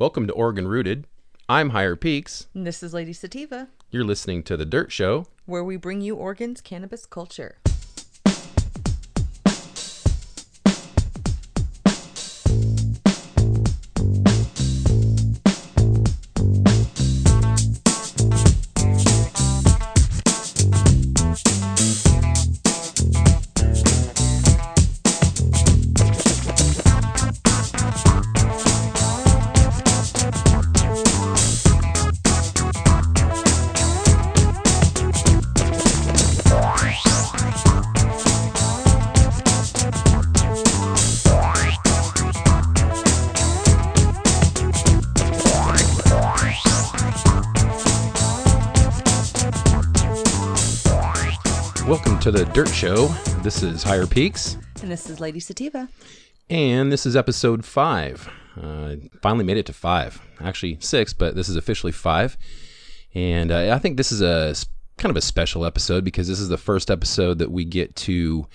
Welcome to Oregon Rooted. I'm Higher Peaks. And this is Lady Sativa, You're listening to The Dirt Show. where we bring you Oregon's cannabis culture. Dirt Show. This is Higher Peaks, And this is Lady Sativa. and this is episode five. Uh, finally made it to five. Actually, six, but this is officially five. And uh, I think this is a kind of a special episode because this is the first episode that we get to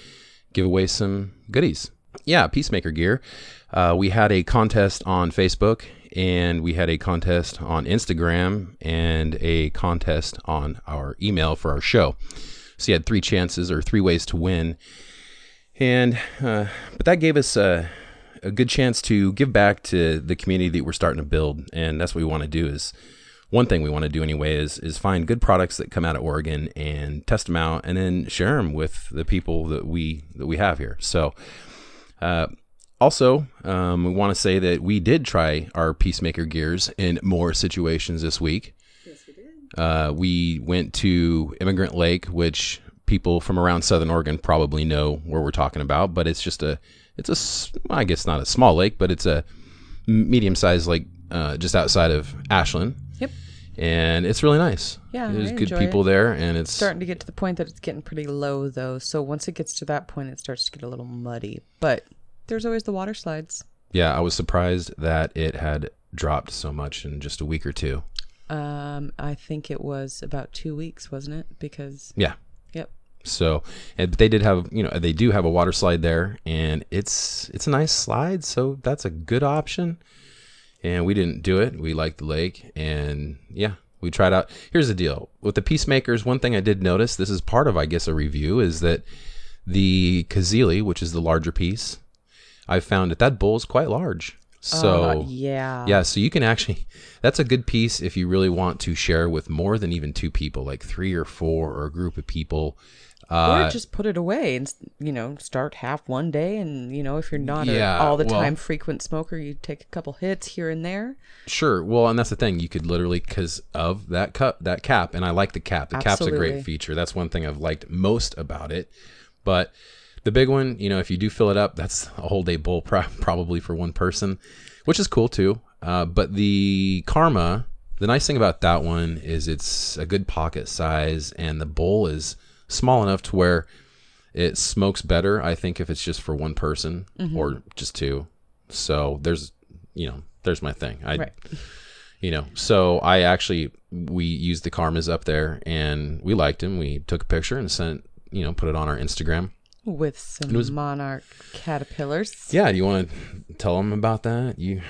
give away some goodies. Yeah, Peacemaker gear. Uh, we had a contest on Facebook, and we had a contest on Instagram, and a contest on our email for our show. So you had three chances or three ways to win, and uh, but that gave us a, a good chance to give back to the community that we're starting to build, and that's what we want to do. Is one thing we want to do anyway is is find good products that come out of Oregon and test them out, and then share them with the people that we that we have here. So. Uh, also, um, we want to say that we did try our Peacemaker gears in more situations this week. Uh, we went to Emigrant Lake, which people from around Southern Oregon probably know where we're talking about. But it's just a, it's a, I guess not a small lake, but it's a medium-sized lake uh, just outside of Ashland, Yep. and it's really nice. Yeah, there's I good people it. there, and it's Starting to get to the point that it's getting pretty low, though. So once it gets to that point, it starts to get a little muddy. But there's always the water slides. yeah. I was surprised that it had dropped so much in just a week or two. Um, I think it was about two weeks, wasn't it? Because, Yeah, yep. So, but they did have, you know, they do have a water slide there, and it's it's a nice slide, so that's a good option. And we didn't do it. We liked the lake, and yeah, we tried out. Here's the deal with the peacemakers. One thing I did notice, this is part of, I guess, a review, is that the Kazili, which is the larger piece, I found that that bowl is quite large. So Uh, yeah. yeah, so you can actually that's a good piece if you really want to share with more than even two people, like three or four or a group of people. Uh, or just put it away and you know start half one day and you know if you're not Yeah, a all the well- time frequent smoker you take a couple hits here and there Sure. Well, and that's the thing. You could literally because of that cup, that cap, and I like the cap. The cap's a great feature. That's one thing I've liked most about it. But the big one, you know, if you do fill it up, that's a whole day bowl pro- probably for one person, which is cool too. Uh, but the Karma, the nice thing about that one is it's a good pocket size, and the bowl is small enough to where it smokes better. I think if it's just for one person Mm-hmm. or just two. So there's, you know, there's my thing. I right you know so i actually we used the karmas up there and we liked him we took a picture and sent you know put it on our instagram with some was- monarch caterpillars. Yeah do you want to tell them about that? You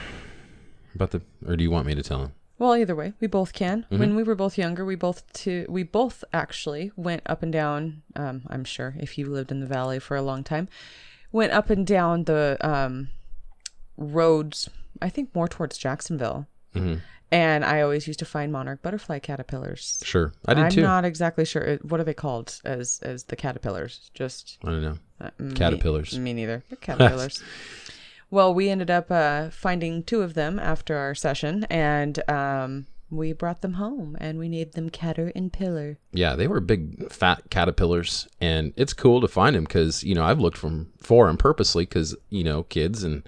about the or do you want me to tell them well either way we both can. Mm-hmm. when we were both younger we both to we both actually went up and down um, i'm sure if you lived in the valley for a long time went up and down the um, roads i think more towards jacksonville Mhm. and i always used to find monarch butterfly caterpillars sure i did too. I'm too not exactly sure. What are they called as as the caterpillars? Just i don't know uh, me- Caterpillars. Me, neither. They're caterpillars. well, we ended up uh, finding two of them after our session, and um, we brought them home, and we named them Catter and Pillar. yeah they were big fat caterpillars and it's cool to find them because you know i've looked from for them purposely because you know kids and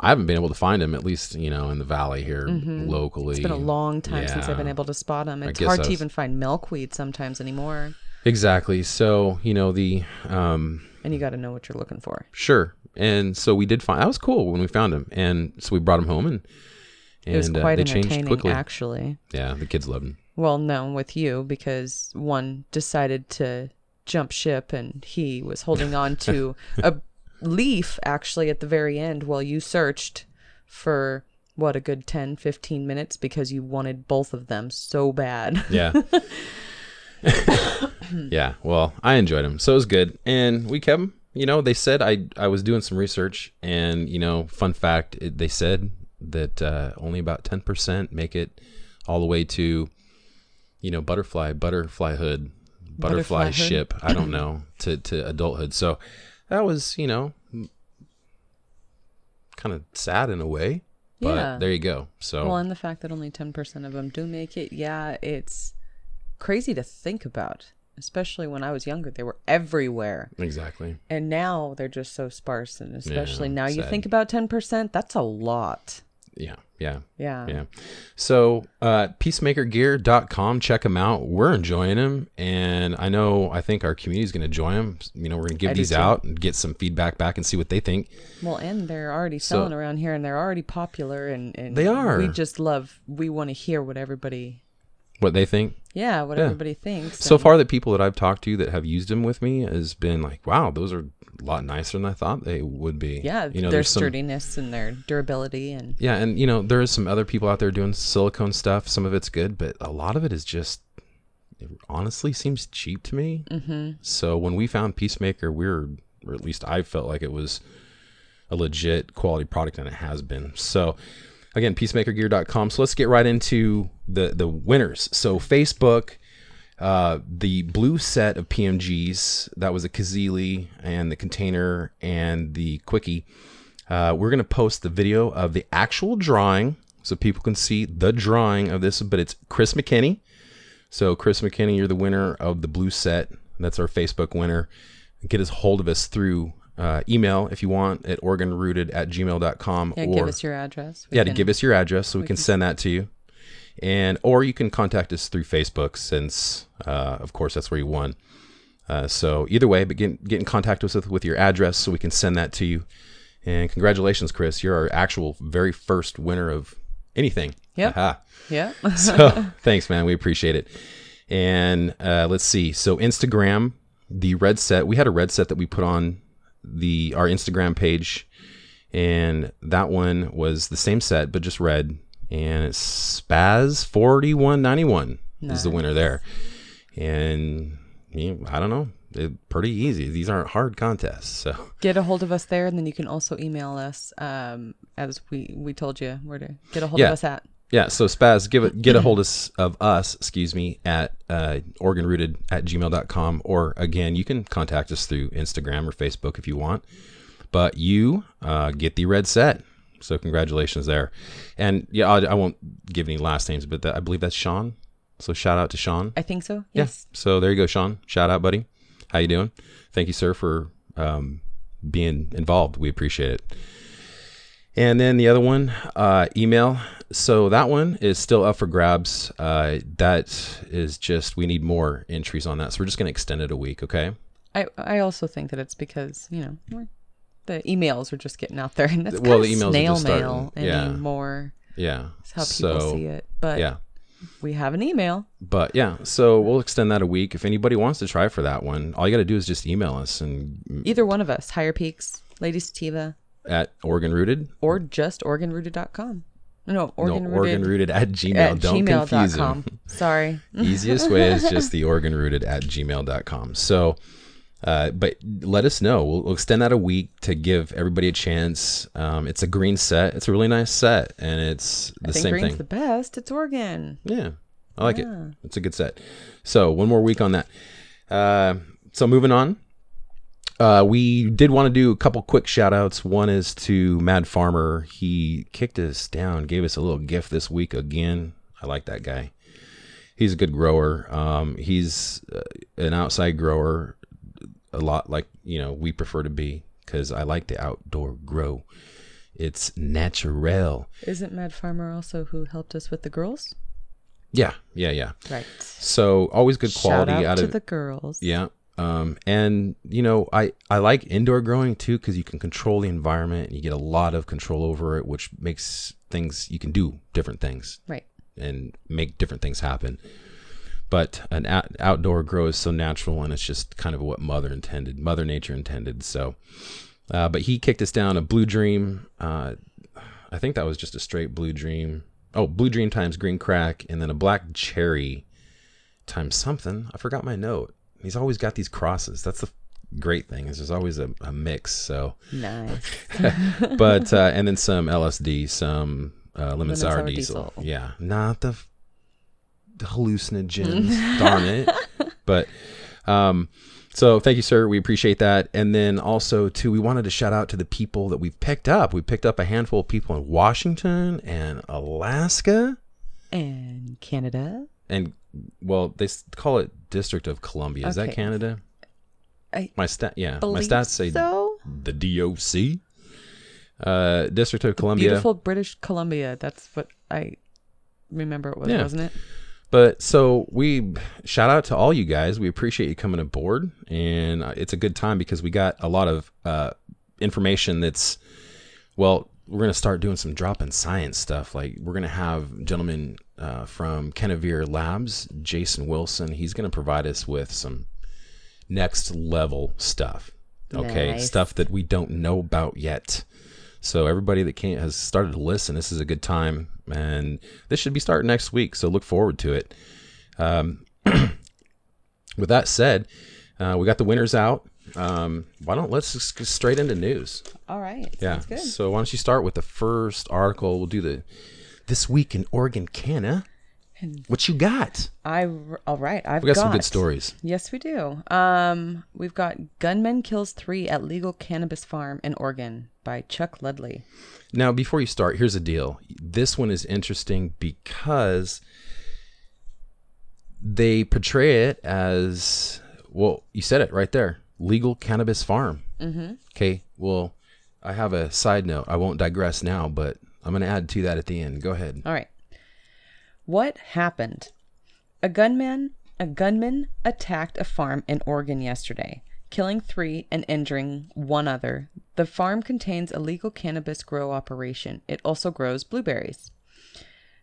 i haven't been able to find him, at least you know in the valley here locally Mm-hmm. It's been a long time since I've been able to spot him. It's hard I to even find milkweed sometimes anymore, Exactly. So, you know, the um and you got to know what you're looking for. sure. And so we did find that was cool when we found him. And so we brought him home and and It was uh, quite they changed entertaining, quickly. actually. Yeah, the kids loved him. Well, no, with you because one decided to jump ship and he was holding on to a leaf actually at the very end while you searched for what a good 10 15 minutes because you wanted both of them so bad Yeah. yeah. Well, I enjoyed them, so it was good, and we kept them. You know, they said I I was doing some research, and you know, fun fact, it, they said that uh, only about ten percent make it all the way to, you know, butterfly butterfly hood, butterfly, Butterfly hood? ship. I don't know to to adulthood. So that was you know, kind of sad in a way, but Yeah. there you go. So well and the fact that only 10% of them do make it yeah it's crazy to think about especially when i was younger they were everywhere exactly. and now they're just so sparse and especially Yeah, now you think about 10% that's a lot Yeah. Yeah. yeah Yeah. So, uh, peacemakergear.com, check them out. We're enjoying them. And I know, I think our community is going to enjoy them. You know, we're going to give I these out and get some feedback back and see what they think. Well, and they're already So- selling around here, and they're already popular, and, and They are. We just love. We want to hear what everybody, What they think. yeah, what Yeah. everybody thinks. So far, the people that I've talked to that have used them with me has been like, wow, those are lot nicer than I thought they would be. yeah, You know, their there's some, sturdiness and their durability, and yeah. And, you know, there is some other people out there doing silicone stuff. Some of it's good, but a lot of it is just, it honestly seems cheap to me. mm-hmm. So when we found Peacemaker, we were, or at least I felt like it was a legit quality product, and it has been. So again, peacemakergear.com. So let's get right into the the winners. So Facebook, uh, the blue set of PMGs that was a Kazili and the container and the quickie. Uh, we're gonna post the video of the actual drawing so people can see the drawing of this. But it's Chris McKinney. So, Chris McKinney, you're the winner of the blue set. That's our Facebook winner. Get us hold of us through uh, email if you want at organrooted at gmail.com. yeah, or, give us your address. We yeah, to give us your address so we, can send that to you. And or you can contact us through Facebook since, uh, of course, that's where you won. Uh, so either way, but get, get in contact with us with your address so we can send that to you. And congratulations, Chris. You're our actual very first winner of anything. Yep. Aha. Yeah, So thanks, man. We appreciate it. And uh, let's see. So Instagram, the red set. We had a red set that we put on the our Instagram page, and that one was the same set but just red. And it's Spaz forty one ninety one is the winner there. And I don't know. It, pretty easy. These aren't hard contests. So get a hold of us there, and then you can also email us. Um, as we we told you where to get a hold Yeah. of us at. Yeah, so Spaz, give it get a hold of, of us, excuse me, at uh, organrooted at gmail.com. Or again, you can contact us through Instagram or Facebook if you want. But you uh, get the red set. So congratulations there. And yeah, I, I won't give any last names, but that, I believe that's Sean. So shout out to Sean. I think so. Yeah. Yes. So there you go, Sean. Shout out, buddy. How you doing? Thank you, sir, for um, being involved. We appreciate it. And then the other one, uh, email. So that one is still up for grabs. Uh, that is just we need more entries on that. So we're just going to extend it a week. Okay. I I also think that it's because you know we're, the emails are just getting out there, and that's Well, kind the of emails snail mail. Yeah. anymore. Yeah. That's how people so, see it. But Yeah. we have an email. But yeah, so we'll extend that a week. If anybody wants to try for that one, all you got to do is just email us and Either one of us, Higher Peaks, Lady Sativa, at Oregon Rooted. or just organrooted.com. No, No, organ Oregon Rooted at Gmail. at Don't confuse gmail.com. them. Sorry. easiest way is just the organ rooted at gmail.com so uh, but let us know we'll, we'll extend that a week to give everybody a chance um, it's a green set it's a really nice set and it's the I think same green's thing the best. It's Oregon. yeah i like Yeah. it it's a good set so one more week on that uh, so moving on uh, we did want to do a couple quick shout outs. One is to Mad Farmer. He kicked us down, gave us a little gift this week again. I like that guy. He's a good grower. Um, he's uh, an outside grower, a lot like you know we prefer to be because I like the outdoor grow. It's natural. Isn't Mad Farmer also who helped us with the girls? Yeah, yeah, yeah. Right. So always good quality out out to of the girls. Yeah. Um, and you know, I, I like indoor growing too, cause you can control the environment and you get a lot of control over it, which makes things, you can do different things Right. and make different things happen. But an out, outdoor grow is so natural and it's just kind of what mother intended, mother nature intended. So, uh, but he kicked us down a blue dream. Uh, I think that was just a straight blue dream. Oh, blue dream times green crack, and then a black cherry times something. I forgot my note. He's always got these crosses. That's the great thing is there's always a, a mix. So, Nice. but uh, and then some LSD, some uh, lemon, Lemon sour, sour diesel. diesel. Yeah, not the, the hallucinogens. darn it. But um, so thank you, sir. We appreciate that. And then also too, we wanted to shout out to the people that we've picked up. We picked up a handful of people in Washington and Alaska, and Canada. and well, they call it District of Columbia. Is that Canada? I My stat, yeah, my stats say so. the DOC. Uh, District of Columbia. Beautiful British Columbia. That's what I remember it was, Yeah. wasn't it? But so we shout out to all you guys. We appreciate you coming aboard, and uh, it's a good time because we got a lot of uh, information that's well. We're gonna start doing some drop in science stuff. Like we're gonna have gentlemen uh, from Kenavir Labs, Jason Wilson. He's gonna provide us with some next level stuff. Okay, Nice. stuff that we don't know about yet. So everybody that can't has started to listen. This is a good time, and this should be starting next week. So look forward to it. Um, with that said, uh, we got the winners out. Um, why don't let's just get straight into news? All right. Yeah. Good. So why don't you start with the first article? We'll do the this week in Oregon, Canna. What you got? I all right. I've We got, some good stories. Yes, we do. Um, we've got gunman kills three at legal cannabis farm in Oregon by Chuck Ludley. Now, before you start, here's the deal. This one is interesting because they portray it as well. You said it right there. Legal cannabis farm. Mm-hmm. Okay. Well, I have a side note. I won't digress now, but I'm going to add to that at the end. Go ahead. All right. What happened? A gunman a gunman attacked a farm in Oregon yesterday, killing 3 and injuring one other. The farm contains a legal cannabis grow operation. It also grows blueberries.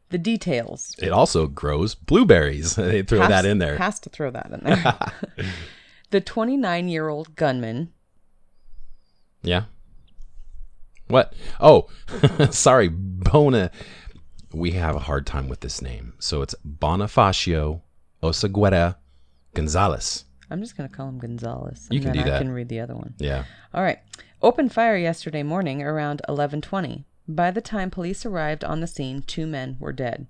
The details. It also grows blueberries. they throw Has- that in there. Has to throw that in there. the 29-year-old gunman Yeah. What? Oh, sorry, Bona. We have a hard time with this name. So it's Bonifacio Oseguera Gonzalez. I'm just going to call him Gonzalez. You can then do I that. can read the other one. Yeah. All right. Open fire yesterday morning around 11:20. By the time police arrived on the scene, two men were dead.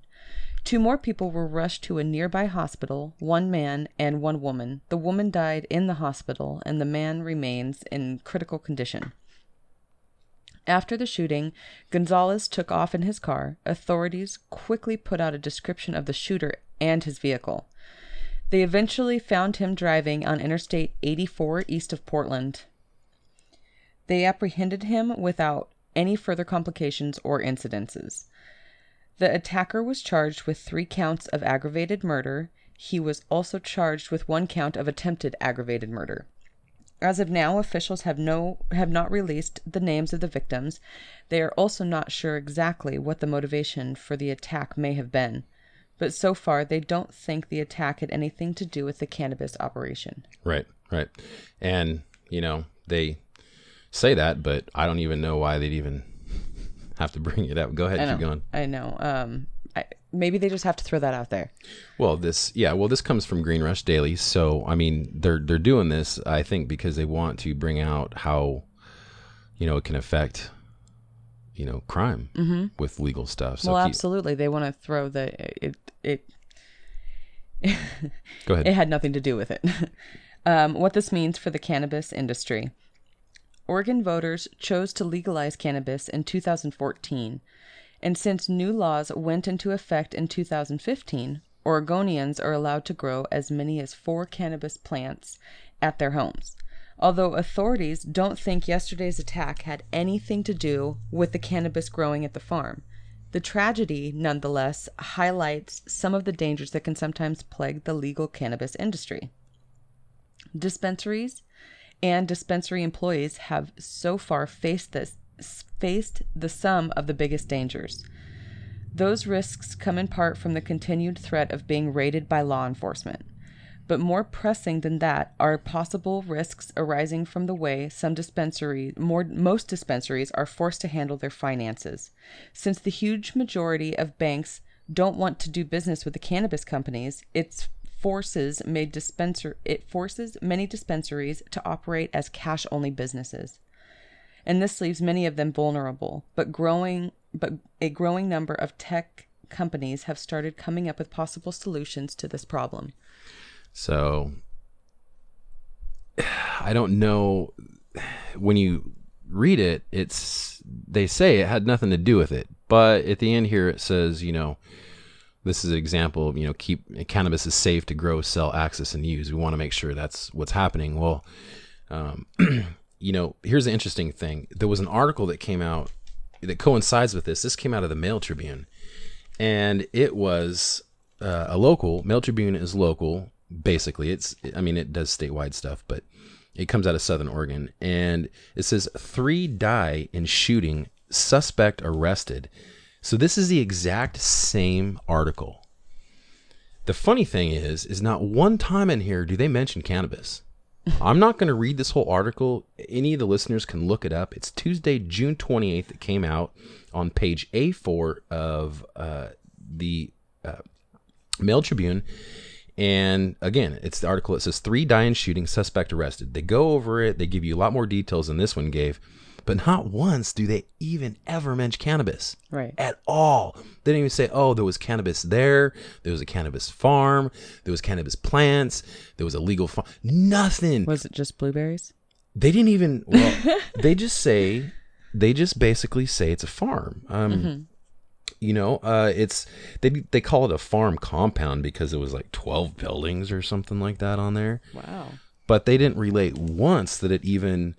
Two more people were rushed to a nearby hospital, one man and one woman. The woman died in the hospital and the man remains in critical condition. After the shooting, Gonzalez took off in his car. Authorities quickly put out a description of the shooter and his vehicle. They eventually found him driving on Interstate 84 east of Portland. They apprehended him without any further complications or incidences. The attacker was charged with three counts of aggravated murder. He was also charged with one count of attempted aggravated murder. As of now, officials have no have not released the names of the victims. They are also not sure exactly what the motivation for the attack may have been. But so far, they don't think the attack had anything to do with the cannabis operation. Right. Right. And, you know, they say that, but I don't even know why they'd even have to bring it up. Go ahead. I Keep going. I know. Um, maybe they just have to throw that out there. Well, this yeah, well this comes from Green Rush Daily. So, I mean, they're they're doing this I think because they want to bring out how you know it can affect you know crime with legal stuff. So well, absolutely. They want to throw the it. It go ahead. it had nothing to do with it. um, what this means for the cannabis industry. Oregon voters chose to legalize cannabis in 2014, and since new laws went into effect in 2015, Oregonians are allowed to grow as many as four cannabis plants at their homes. Although authorities don't think yesterday's attack had anything to do with the cannabis growing at the farm, the tragedy nonetheless highlights some of the dangers that can sometimes plague the legal cannabis industry. Dispensaries and dispensary employees have so far faced this faced the sum of the biggest dangers. Those risks come in part from the continued threat of being raided by law enforcement. But more pressing than that are possible risks arising from the way some dispensaries, most dispensaries, are forced to handle their finances. Since the huge majority of banks don't want to do business with the cannabis companies, it forces many dispensaries to operate as cash only businesses and this leaves many of them vulnerable but growing but a growing number of tech companies have started coming up with possible solutions to this problem So I don't know when you read it, it's they say it had nothing to do with it, but at the end here it says, you know, this is an example you know, keep cannabis is safe to grow, sell, access, and use. We want to make sure that's what's happening. Well, um, you know, here's the interesting thing. There was an article that came out that coincides with this. This came out of the Mail Tribune, and it was uh, a local. Mail Tribune is local, basically. It's, I mean, it does statewide stuff, but it comes out of Southern Oregon, and it says three die in shooting, suspect arrested. So this is the exact same article. The funny thing is, is not one time in here do they mention cannabis. I'm not going to read this whole article. Any of the listeners can look it up. It's Tuesday, June 28th. It came out on page A4 of uh, the uh, Mail Tribune. And again, it's the article that says three in shooting, suspect arrested. They go over it. They give you a lot more details than this one gave, but not once do they even ever mention cannabis right at all. They didn't even say, oh, there was cannabis there. There was a cannabis farm. There was cannabis plants. There was a legal farm. Nothing. was it just blueberries They didn't even, well, they just say, they just basically say it's a farm. Um, You know, uh, it's, they, they call it a farm compound because it was like 12 buildings or something like that on there wow but they didn't relate once that it even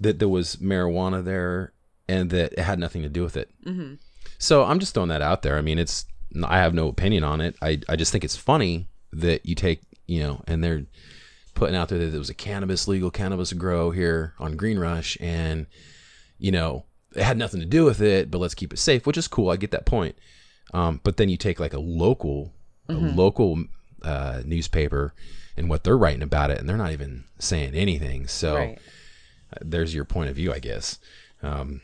that there was marijuana there and that it had nothing to do with it. Mm-hmm. So I'm just throwing that out there. I mean, it's I have no opinion on it. I I just think it's funny that you take you know, and they're putting out there that there was a cannabis legal cannabis grow here on Green Rush, and you know it had nothing to do with it, but let's keep it safe, which is cool. I get that point. Um, but then you take like a local a local uh, newspaper and what they're writing about it, and they're not even saying anything. So Right. There's your point of view, I guess. Um,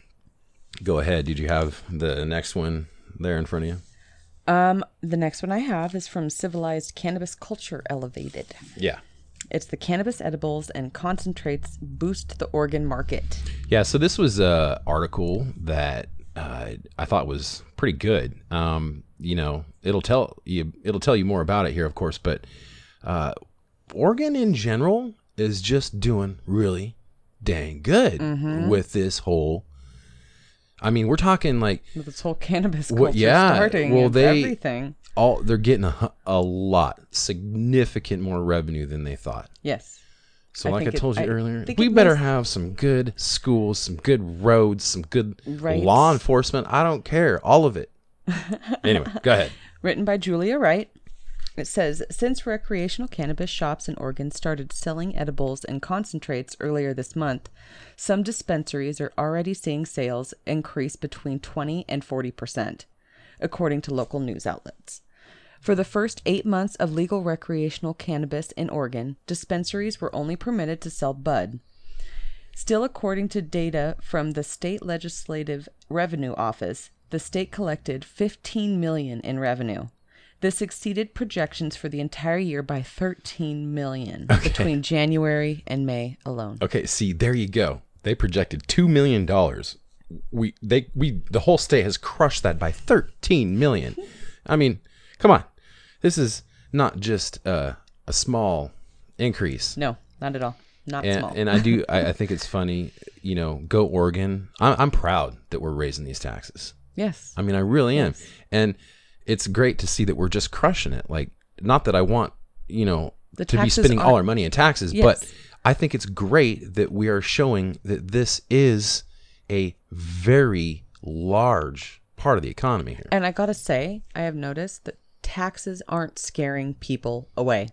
go ahead. Did you have the next one there in front of you? Um, the next one I have is from Civilized Cannabis Culture Elevated. Yeah. It's the cannabis edibles and concentrates boost the Oregon market. Yeah, so this was a article that uh, I thought was pretty good. Um, you know, it'll tell you it'll tell you more about it here, of course, but uh, Oregon in general is just doing really dang good mm-hmm. with this whole. I mean, we're talking like With this whole cannabis culture Well, yeah, starting well, they- everything. all they're getting a, a lot, significant more revenue than they thought. Yes. So, I like I think it- told you I earlier, we better was- have some good schools, some good roads, some good Right. law enforcement. I don't care, all of it. anyway, go ahead. Written by Julia Wright. It says Since recreational cannabis shops in Oregon started selling edibles and concentrates earlier this month, some dispensaries are already seeing sales increase between 20 and 40%, according to local news outlets. For the first eight months of legal recreational cannabis in Oregon, dispensaries were only permitted to sell bud. Still, according to data from the state legislative revenue office, the state collected 15 million in revenue. This exceeded projections for the entire year by 13 million between January and May alone. Okay, see, there you go. They projected two million dollars. We they we the whole state has crushed that by thirteen million. I mean, come on, this is not just uh, a small increase. No, not at all. Not and, small. and I do I, I think it's funny, you know, go Oregon. I'm, I'm proud that we're raising these taxes. yes. I mean, I really am, and it's great to see that we're just crushing it. Like, not that I want you know The to be spending all aren't- our money in taxes, Yes. but I think it's great that we are showing that this is a very large part of the economy here. And I gotta say, I have noticed that taxes aren't scaring people away.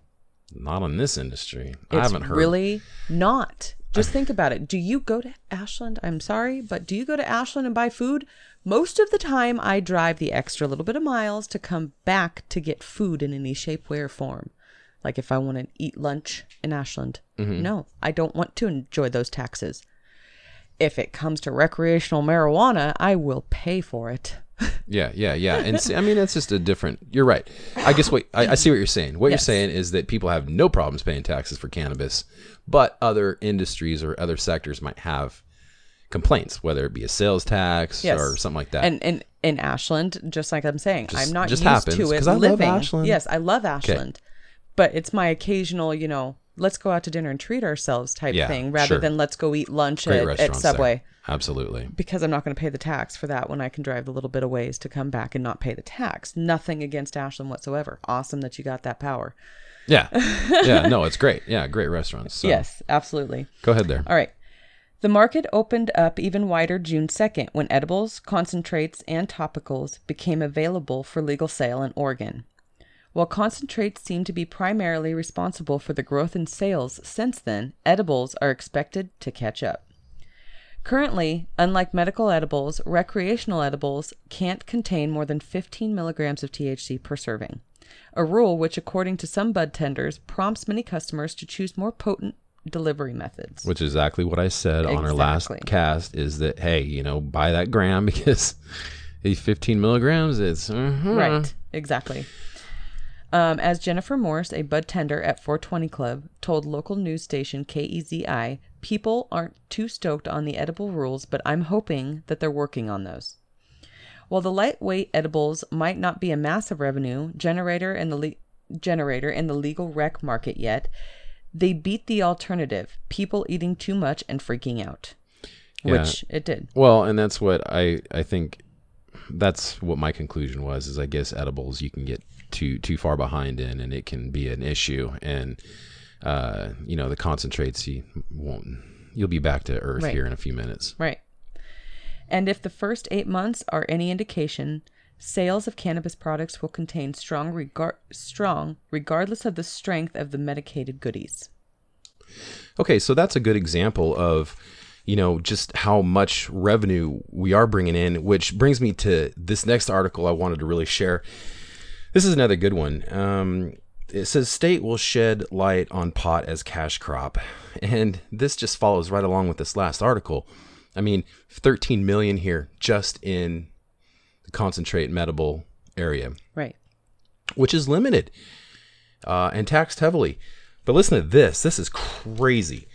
Not in this industry. I haven't heard. really not. Just think about it. Do you go to Ashland? I'm sorry, but do you go to Ashland and buy food? Most of the time, I drive the extra little bit of miles to come back to get food in any shape, way, or form. Like if I want to eat lunch in Ashland, Mm-hmm. no, I don't want to enjoy those taxes. If it comes to recreational marijuana, I will pay for it. Yeah, yeah, yeah. And see, I mean, that's just a different. You're right. I guess what I, I see what you're saying. What Yes. you're saying is that people have no problems paying taxes for cannabis, but other industries or other sectors might have complaints, whether it be a sales tax Yes. or something like that. And in in Ashland, just like I'm saying, Just- I'm not just used happens, to it I love. Ashland. Yes, I love Ashland, but it's my occasional, you know, let's go out to dinner and treat ourselves type Yeah, thing, rather sure. than let's go eat lunch at, at restaurants there. Subway. Absolutely. Because I'm not going to pay the tax for that when I can drive the little bit of ways to come back and not pay the tax. Nothing against Ashland whatsoever. Awesome that you got that power. Yeah. Yeah. No, it's great. Yeah, great restaurants. So, Yes, absolutely. Go ahead there. All right. The market opened up even wider June 2nd when edibles, concentrates, and topicals became available for legal sale in Oregon. While concentrates seem to be primarily responsible for the growth in sales since then, edibles are expected to catch up. Currently, unlike medical edibles, recreational edibles can't contain more than 15 milligrams of THC per serving, a rule which, according to some bud tenders, prompts many customers to choose more potent delivery methods. Which is exactly what I said on our last cast is that, hey, you know, buy that gram because these 15 milligrams, it's. mhm. Right, exactly. Um, as Jennifer Morse, a bud tender at 420 Club, told local news station KEZI, people aren't too stoked on the edible rules, but I'm hoping that they're working on those. While the lightweight edibles might not be a massive revenue generator in the le- generator in the legal rec market yet, they beat the alternative: people eating too much and freaking out, Yeah. which it did. Well, and that's what I I think that's what my conclusion was is I guess edibles you can get too too far behind in and it can be an issue and uh you know the concentrates you won't you'll be back to earth Right. here in a few minutes. Right. And if the first eight months are any indication, sales of cannabis products will contain strong, regar- strong regardless of the strength of the medicated goodies. Okay, so that's a good example of, you know, just how much revenue we are bringing in, which brings me to this next article I wanted to really share. This is another good one. Um, it says state will shed light on pot as cash crop, and this just follows right along with this last article. I mean, 13 million here just in the concentrate medical area Right. which is limited uh, and taxed heavily. But listen to this this is crazy.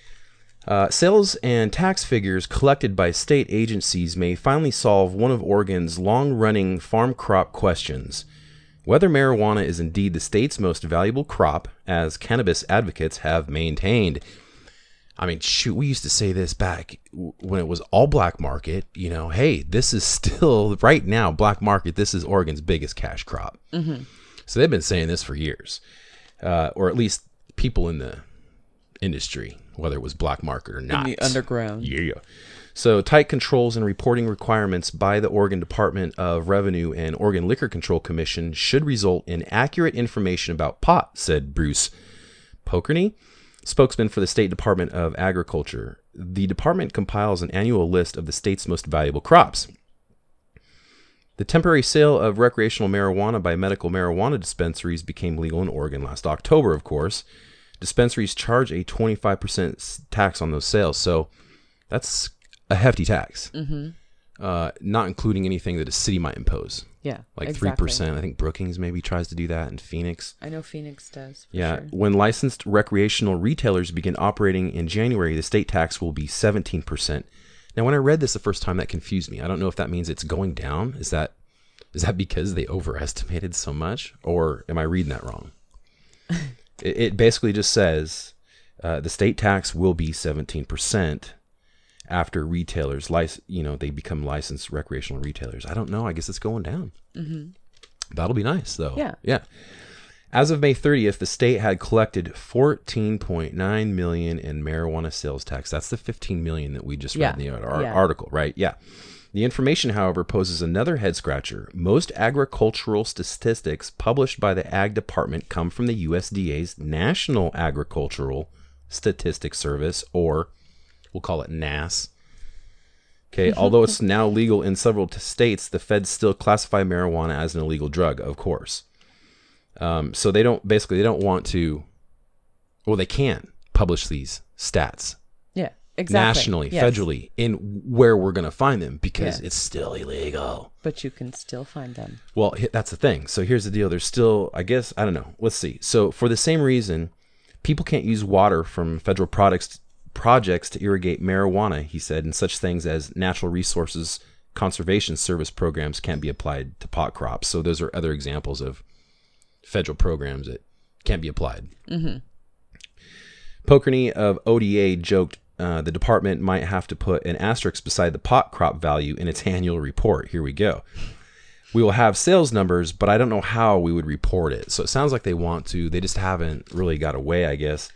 Uh, sales and tax figures collected by state agencies may finally solve one of Oregon's long running farm crop questions. Whether marijuana is indeed the state's most valuable crop, as cannabis advocates have maintained. I mean, shoot, we used to say this back when it was all black market. You know, hey, this is still right now black market. This is Oregon's biggest cash crop. So they've been saying this for years, uh, or at least people in the industry, whether it was black market or not. the underground. Yeah. So tight controls and reporting requirements by the Oregon Department of Revenue and Oregon Liquor Control Commission should result in accurate information about pot, said Bruce Pokarney, spokesman for the State Department of Agriculture. The department compiles an annual list of the state's most valuable crops. The temporary sale of recreational marijuana by medical marijuana dispensaries became legal in Oregon last October, of course. Dispensaries charge a 25% tax on those sales. So that's a hefty tax, mm-hmm. uh, not including anything that a city might impose, Yeah. like exactly. 3%. I think Brookings maybe tries to do that in Phoenix. I know Phoenix does. For Yeah. Sure. When licensed recreational retailers begin operating in January, the state tax will be 17%. Now, when I read this the first time, that confused me. I don't know if that means it's going down. Is that is that because they overestimated so much, or am I reading that wrong? it, it basically just says uh, the state tax will be 17% after retailers, lic- you know, they become licensed recreational retailers. I don't know. I guess it's going down. Mm-hmm. That'll be nice, though. Yeah. Yeah. As of May 30th, the state had collected 14.9 million in marijuana sales tax. That's the 15 million that we just Yeah. read in the ar- Yeah. article, right? Yeah. The information, however, poses another head scratcher. Most agricultural statistics published by the Ag Department come from the USDA's National Agricultural Statistics Service, or we'll call it NAS. Okay, although it's now legal in several states, the feds still classify marijuana as an illegal drug, of course. Um, so they don't basically they don't want to well, they can't publish these stats Yeah. Exactly. nationally, Yes. federally, in where we're going to find them because Yeah. it's still illegal. But you can still find them. Well, that's the thing. So here's the deal. There's still, I guess, I don't know. Let's see. So for the same reason, people can't use water from federal products projects to irrigate marijuana. He said, and such things as natural resources conservation service programs can't be applied to pot crops. So those are other examples of federal programs that can't be applied. Mm-hmm. Pokarney of ODA joked uh, the department might have to put an asterisk beside the pot crop value in its annual report. Here we go. We will have sales numbers, but I don't know how we would report it. So it sounds like they want to. They just haven't really got a way, I guess.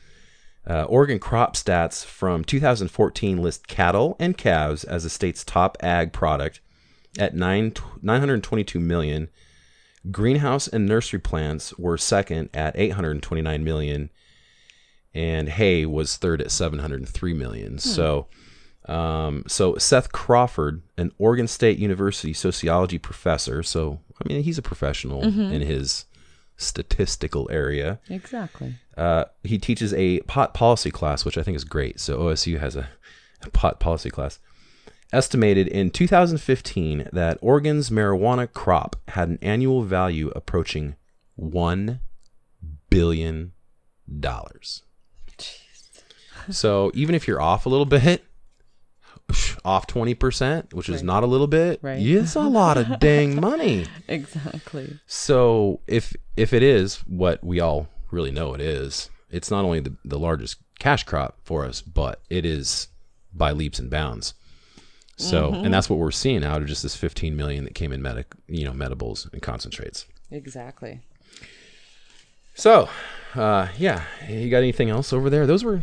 Uh, Oregon crop stats from 2014 list cattle and calves as the state's top ag product at nine, 922 million. Greenhouse and nursery plants were second at 829 million, and hay was third at 703 million. So, um, so Seth Crawford, an Oregon State University sociology professor, so I mean he's a professional in his statistical area. Exactly. Uh, he teaches a pot policy class, which I think is great. So OSU has a, a pot policy class. Estimated in 2015 that Oregon's marijuana crop had an annual value approaching one billion dollars. So even if you're off a little bit, off 20%, which is not a little bit, Right. it's a lot of dang money. Exactly. So if if it is what we all really know it is, it's not only the, the largest cash crop for us, but it is by leaps and bounds. So and that's what we're seeing out of just this 15 million that came in medic, you know, medibles and concentrates. Exactly. So, uh, yeah, you got anything else over there? Those were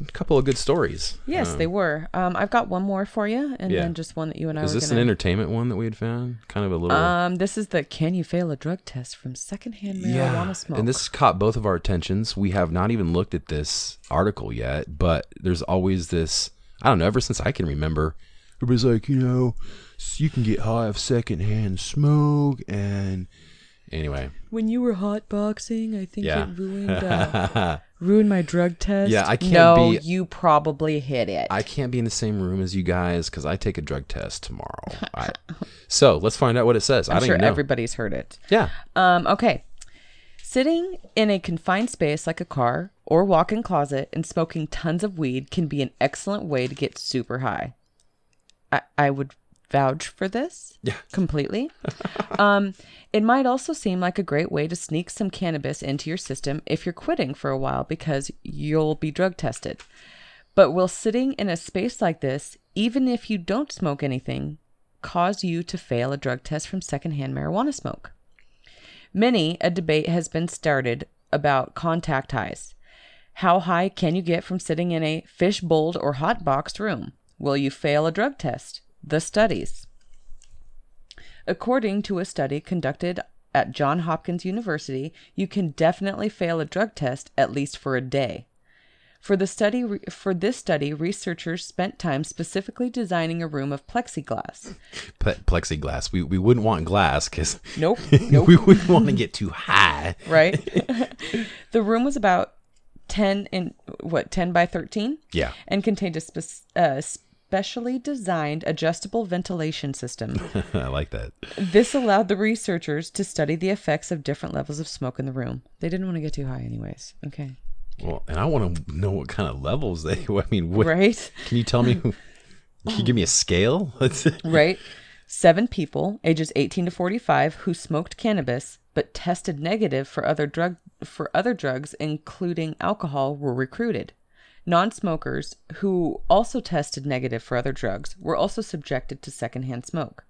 a couple of good stories. Yes, they were. Um, I've got one more for you, and Yeah. then just one that you and I Is this gonna. an entertainment one that we had found? Kind of a little. um, this is the "Can you fail a drug test from secondhand marijuana smoke?" And this caught both of our attentions. We have not even looked at this article yet, but there's always this I don't know, ever since I can remember, everybody's like, you know, you can get high off secondhand smoke and anyway. when you were hotboxing, I think Yeah. it ruined uh, ruined my drug test. Yeah, I can't no, be- you probably hit it. I can't be in the same room as you guys because I take a drug test tomorrow. I, so let's find out what it says. I I'm don't sure even know. everybody's heard it. yeah. Um, okay. Sitting in a confined space like a car or walk in closet and smoking tons of weed can be an excellent way to get super high. I, I would vouch for this Yeah. completely. um, it might also seem like a great way to sneak some cannabis into your system if you're quitting for a while because you'll be drug tested. But will sitting in a space like this, even if you don't smoke anything, cause you to fail a drug test from secondhand marijuana smoke? Many a debate has been started about contact highs. How high can you get from sitting in a fish bowled or hot boxed room? Will you fail a drug test? The studies. According to a study conducted at Johns Hopkins University, you can definitely fail a drug test at least for a day. For the study for this study, researchers spent time specifically designing a room of plexiglass. Ple- plexiglass. We, we wouldn't want glass because Nope. we wouldn't want to get too high. right? the room was about 10 in what 10 by 13 Yeah. and contained a spe- uh, specially designed adjustable ventilation system. I like that. this allowed the researchers to study the effects of different levels of smoke in the room. They didn't want to get too high anyways. Okay. Well, and I want to know what kind of levels they. I mean, what, Right? can you tell me? Can you give me a scale? Right? Seven people, ages 18 to 45, who smoked cannabis but tested negative for other drug for other drugs, including alcohol, were recruited. Non-smokers who also tested negative for other drugs were also subjected to secondhand smoke.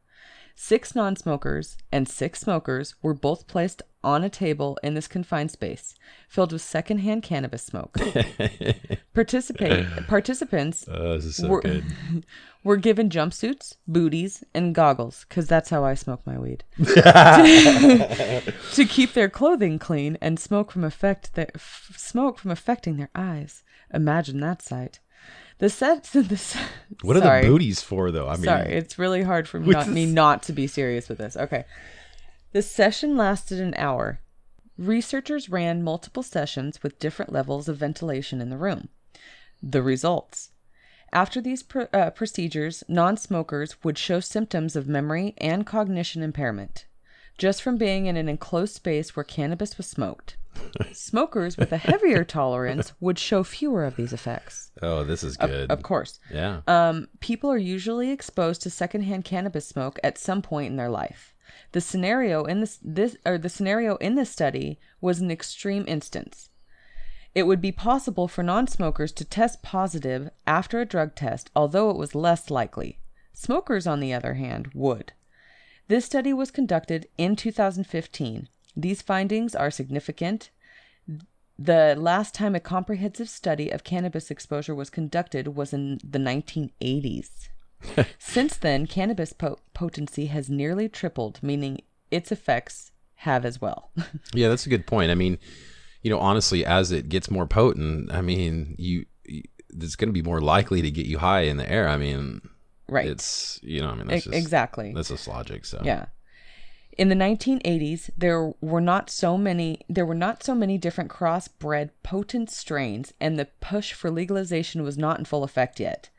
Six non-smokers and six smokers were both placed on a table in this confined space, filled with secondhand cannabis smoke. Participate participants Oh, so We're- were given jumpsuits, booties, and goggles, because that's how I smoke my weed. to keep their clothing clean and smoke from affect their, f- smoke from affecting their eyes. Imagine that sight. The set. The, se- What are sorry, the booties for, though? I mean, Sorry, it's really hard for not, me not to be serious with this. Okay. The session lasted an hour. Researchers ran multiple sessions with different levels of ventilation in the room. The results. After these pr- uh, procedures, non smokers would show symptoms of memory and cognition impairment just from being in an enclosed space where cannabis was smoked. Smokers with a heavier tolerance would show fewer of these effects. Oh, this is good. Of course. yeah. Um, people are usually exposed to secondhand cannabis smoke at some point in their life. The scenario in this, this or the scenario in this study was an extreme instance. It would be possible for non-smokers to test positive after a drug test, although it was less likely. Smokers, on the other hand, would. This study was conducted in 2015. These findings are significant. The last time a comprehensive study of cannabis exposure was conducted was in the 1980s. Since then, cannabis po- potency has nearly tripled, meaning its effects have as well. Yeah, that's a good point. I mean, you know, honestly, as it gets more potent, I mean, you, you it's going to be more likely to get you high in the air. I mean, right. it's you know, I mean, that's just, exactly. That's just logic. So Yeah. In the 1980s, there were not so many there were not so many different crossbred potent strains and the push for legalization was not in full effect yet.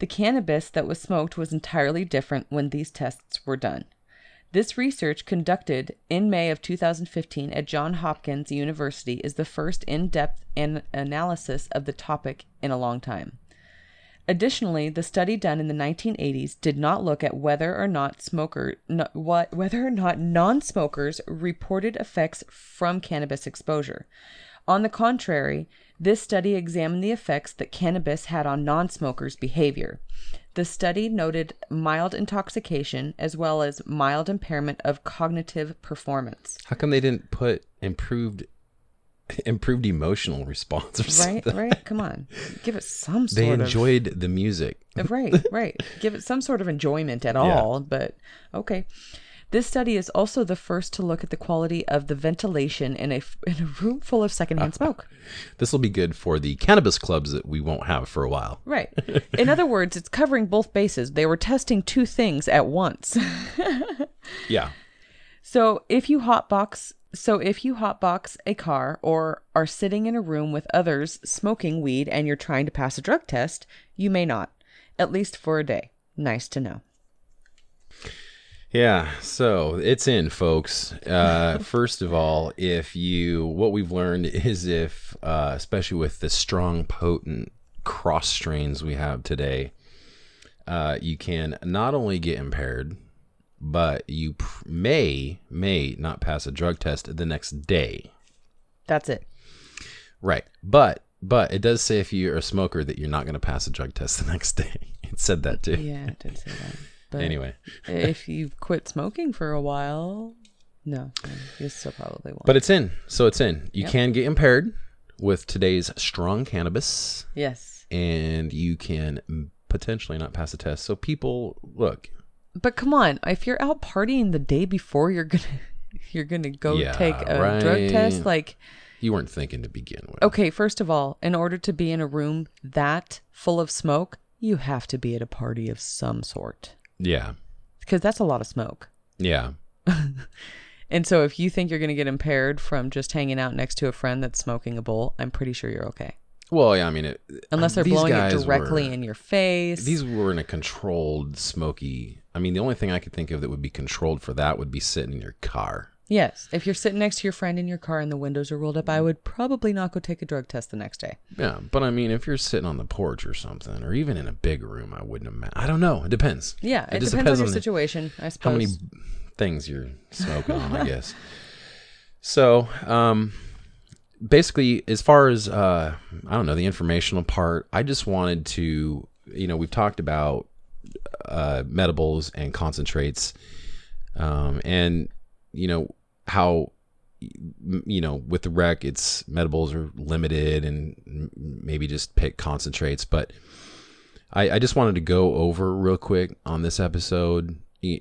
The cannabis that was smoked was entirely different when these tests were done. This research conducted in May of 2015 at Johns Hopkins University is the first in-depth an- analysis of the topic in a long time. Additionally, the study done in the 1980s did not look at whether or not smoker what whether or not non-smokers reported effects from cannabis exposure. On the contrary, this study examined the effects that cannabis had on non-smokers' behavior. The study noted mild intoxication as well as mild impairment of cognitive performance. how come they didn't put improved improved emotional response or something? Right, right. Come on, give it some sort They of enjoyed the music. Uh, right, right. Give it some sort of enjoyment at all, but okay. This study is also the first to look at the quality of the ventilation in a in a room full of secondhand smoke. This will be good for the cannabis clubs that we won't have for a while. Right. In other words, it's covering both bases. They were testing two things at once. Yeah. So if you hotbox so if you hotbox a car or are sitting in a room with others smoking weed and you're trying to pass a drug test, you may not, at least for a day. Nice to know. Yeah, so it's in, folks. Uh, first of all, if you, what we've learned is if, uh, especially with the strong, potent cross strains we have today, uh, you can not only get impaired, but you pr- may may not pass a drug test the next day. That's it. Right, but but it does say if you're a smoker that you're not going to pass a drug test the next day. It said that too. Yeah, it did say that. But Anyway, if you've quit smoking for a while, no, you still probably won't. but it's in, so it's in. You Yep. can get impaired with today's strong cannabis. yes, and you can potentially not pass a test. So people, look, but come on, if you're out partying the day before you're gonna you're gonna go Yeah, take a drug test, like you weren't thinking to begin with. okay, first of all, in order to be in a room that full of smoke, you have to be at a party of some sort Yeah, because that's a lot of smoke. yeah, And so if you think you're gonna get impaired from just hanging out next to a friend that's smoking a bowl, I'm pretty sure you're okay. Well, yeah. I mean, it, Unless they're blowing it directly were- in your face. These were in a controlled smoky. I mean, the only thing I could think of that would be controlled for that would be sitting in your car. Yes. If you're sitting next to your friend in your car and the windows are rolled up, I would probably not go take a drug test the next day. Yeah, but I mean, if you're sitting on the porch or something, or even in a big room, I wouldn't imagine. I don't know. It depends. Yeah, it, just depends, on your the- situation, I suppose how many things you're smoking on, I guess. So, um, basically, as far as uh, I don't know the informational part, I just wanted to, you know, we've talked about uh, medibles and concentrates, um, and you know how you know with the rec it's medibles are limited and maybe just pick concentrates but I, I just wanted to go over real quick on this episode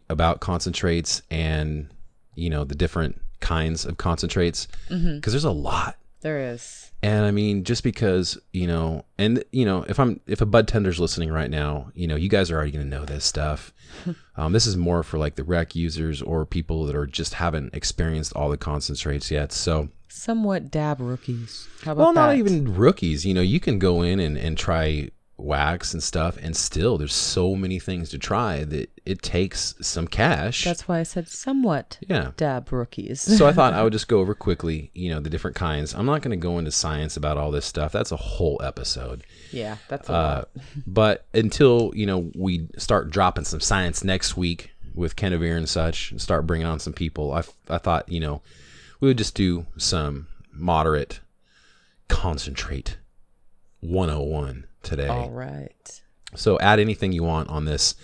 about concentrates and you know the different kinds of concentrates. Because there's a lot there is. and I mean, just because you know, and you know, if I'm if a bud tender's listening right now, you know, you guys are already gonna know this stuff. um, this is more for like the rec users or people that are just haven't experienced all the concentrates yet. So somewhat dab rookies. How about Well, not that? even rookies. You know, you can go in and, and try wax and stuff, and still there's so many things to try that it takes some cash. That's why I said somewhat yeah. dab rookies. so I thought I would just go over quickly, you know, the different kinds. I'm not going to go into science about all this stuff. That's a whole episode. yeah, that's a Uh, lot. but until you know we start dropping some science next week with Kenavir and such, and start bringing on some people, I, I thought you know we would just do some moderate concentrate 101 today. All right. So add anything you want on this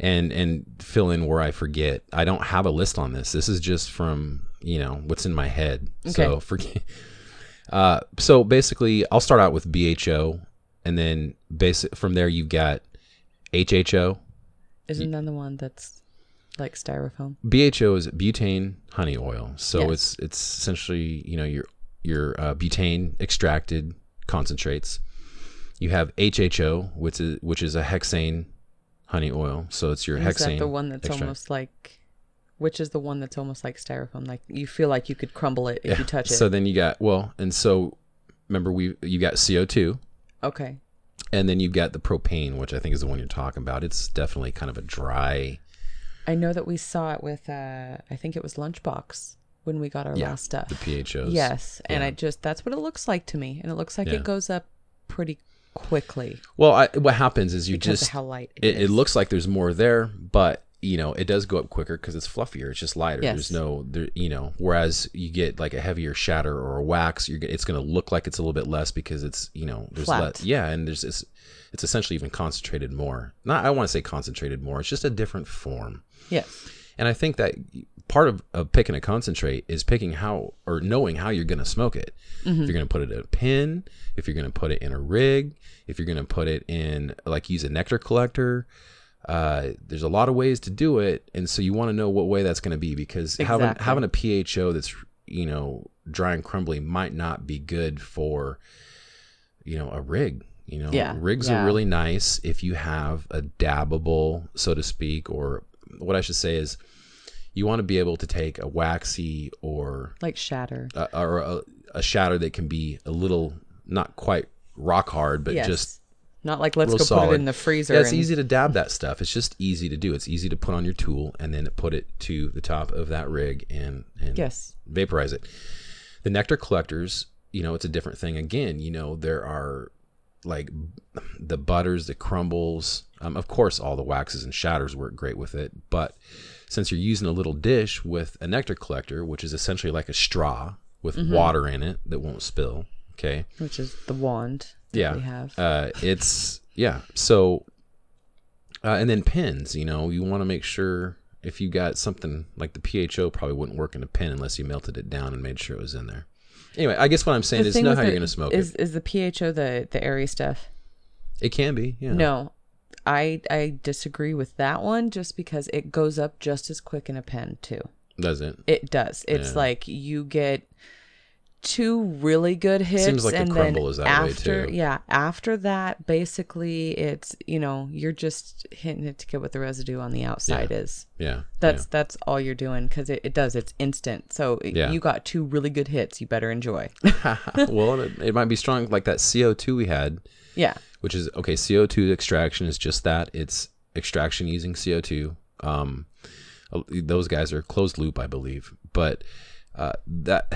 and and fill in where I forget. I don't have a list on this. This is just from, you know, what's in my head. So Okay. forget uh so basically I'll start out with BHO and then basic from there you've got HHO. Isn't that the one that's like styrofoam? BHO is butane honey oil. So Yes. it's it's essentially, you know, your your uh, butane extracted concentrates. You have HHO, which is which is a hexane honey oil. So it's your Is hexane. that the one that's extract. almost like? Which is the one that's almost like styrofoam? Like you feel like you could crumble it if you touch it. So then you got well, and so remember we you got CO two, okay. and then you've got the propane, which I think is the one you're talking about. It's definitely kind of a dry. I know that we saw it with. uh I think it was Lunchbox when we got our Yeah, last stuff. The PHOs. Yes, and Yeah. I just that's what it looks like to me, and it looks like Yeah. it goes up pretty quickly Well, I, what happens is you just how light it, it looks like there's more there, but you know it does go up quicker because it's fluffier. It's just lighter. Yes. There's no there, you know. Whereas you get like a heavier shatter or a wax, you're it's going to look like it's a little bit less because it's you know there's Flat. less. Yeah, and there's it's, it's essentially even concentrated more. Not I want to say concentrated more. It's just a different form. Yes. And I think that part of, of picking a concentrate is picking how or knowing how you're going to smoke it. If you're going to put it in a pin, if you're going to put it in a rig, if you're going to put it in like use a nectar collector. Uh, there's a lot of ways to do it, and so you want to know what way that's going to be because having having a PHO that's you know dry and crumbly might not be good for you know a rig. You know, Yeah, rigs yeah. are really nice if you have a dabbable, so to speak, or what I should say is you want to be able to take a waxy or Like shatter. a, or a, a shatter that can be a little not quite rock hard, but yes. just not like let's go put it in the freezer. yeah, it's and- easy to dab that stuff. It's just easy to do. It's easy to put on your tool and then put it to the top of that rig and and Yes. vaporize it. The nectar collectors, you know, it's a different thing. Again, you know, there are like the butters, the crumbles. Um, of course, all the waxes and shatters work great with it. But since you're using a little dish with a nectar collector, which is essentially like a straw with Mm-hmm. water in it that won't spill, okay, which is the wand that yeah we have. uh it's yeah so uh, and then pins you know you want to make sure if you got something like the pho probably wouldn't work in a pin unless you melted it down and made sure it was in there anyway i guess what i'm saying The is know how you're going to smoke is, it Is the PHO the the airy stuff? it can be yeah No, I I disagree with that one just because it goes up just as quick in a pen too. does it It does. It's Yeah. like you get two really good hits Seems like a and crumble then is that way, after too. yeah after that basically it's you know you're just hitting it to get what the residue on the outside is yeah that's that's all you're doing because it, it does it's instant so it- Yeah. you got two really good hits you better enjoy well it, it might be strong like that co2 we had yeah. Which is okay co2 extraction is just that. It's extraction using co2 um those guys are closed loop i believe. But uh that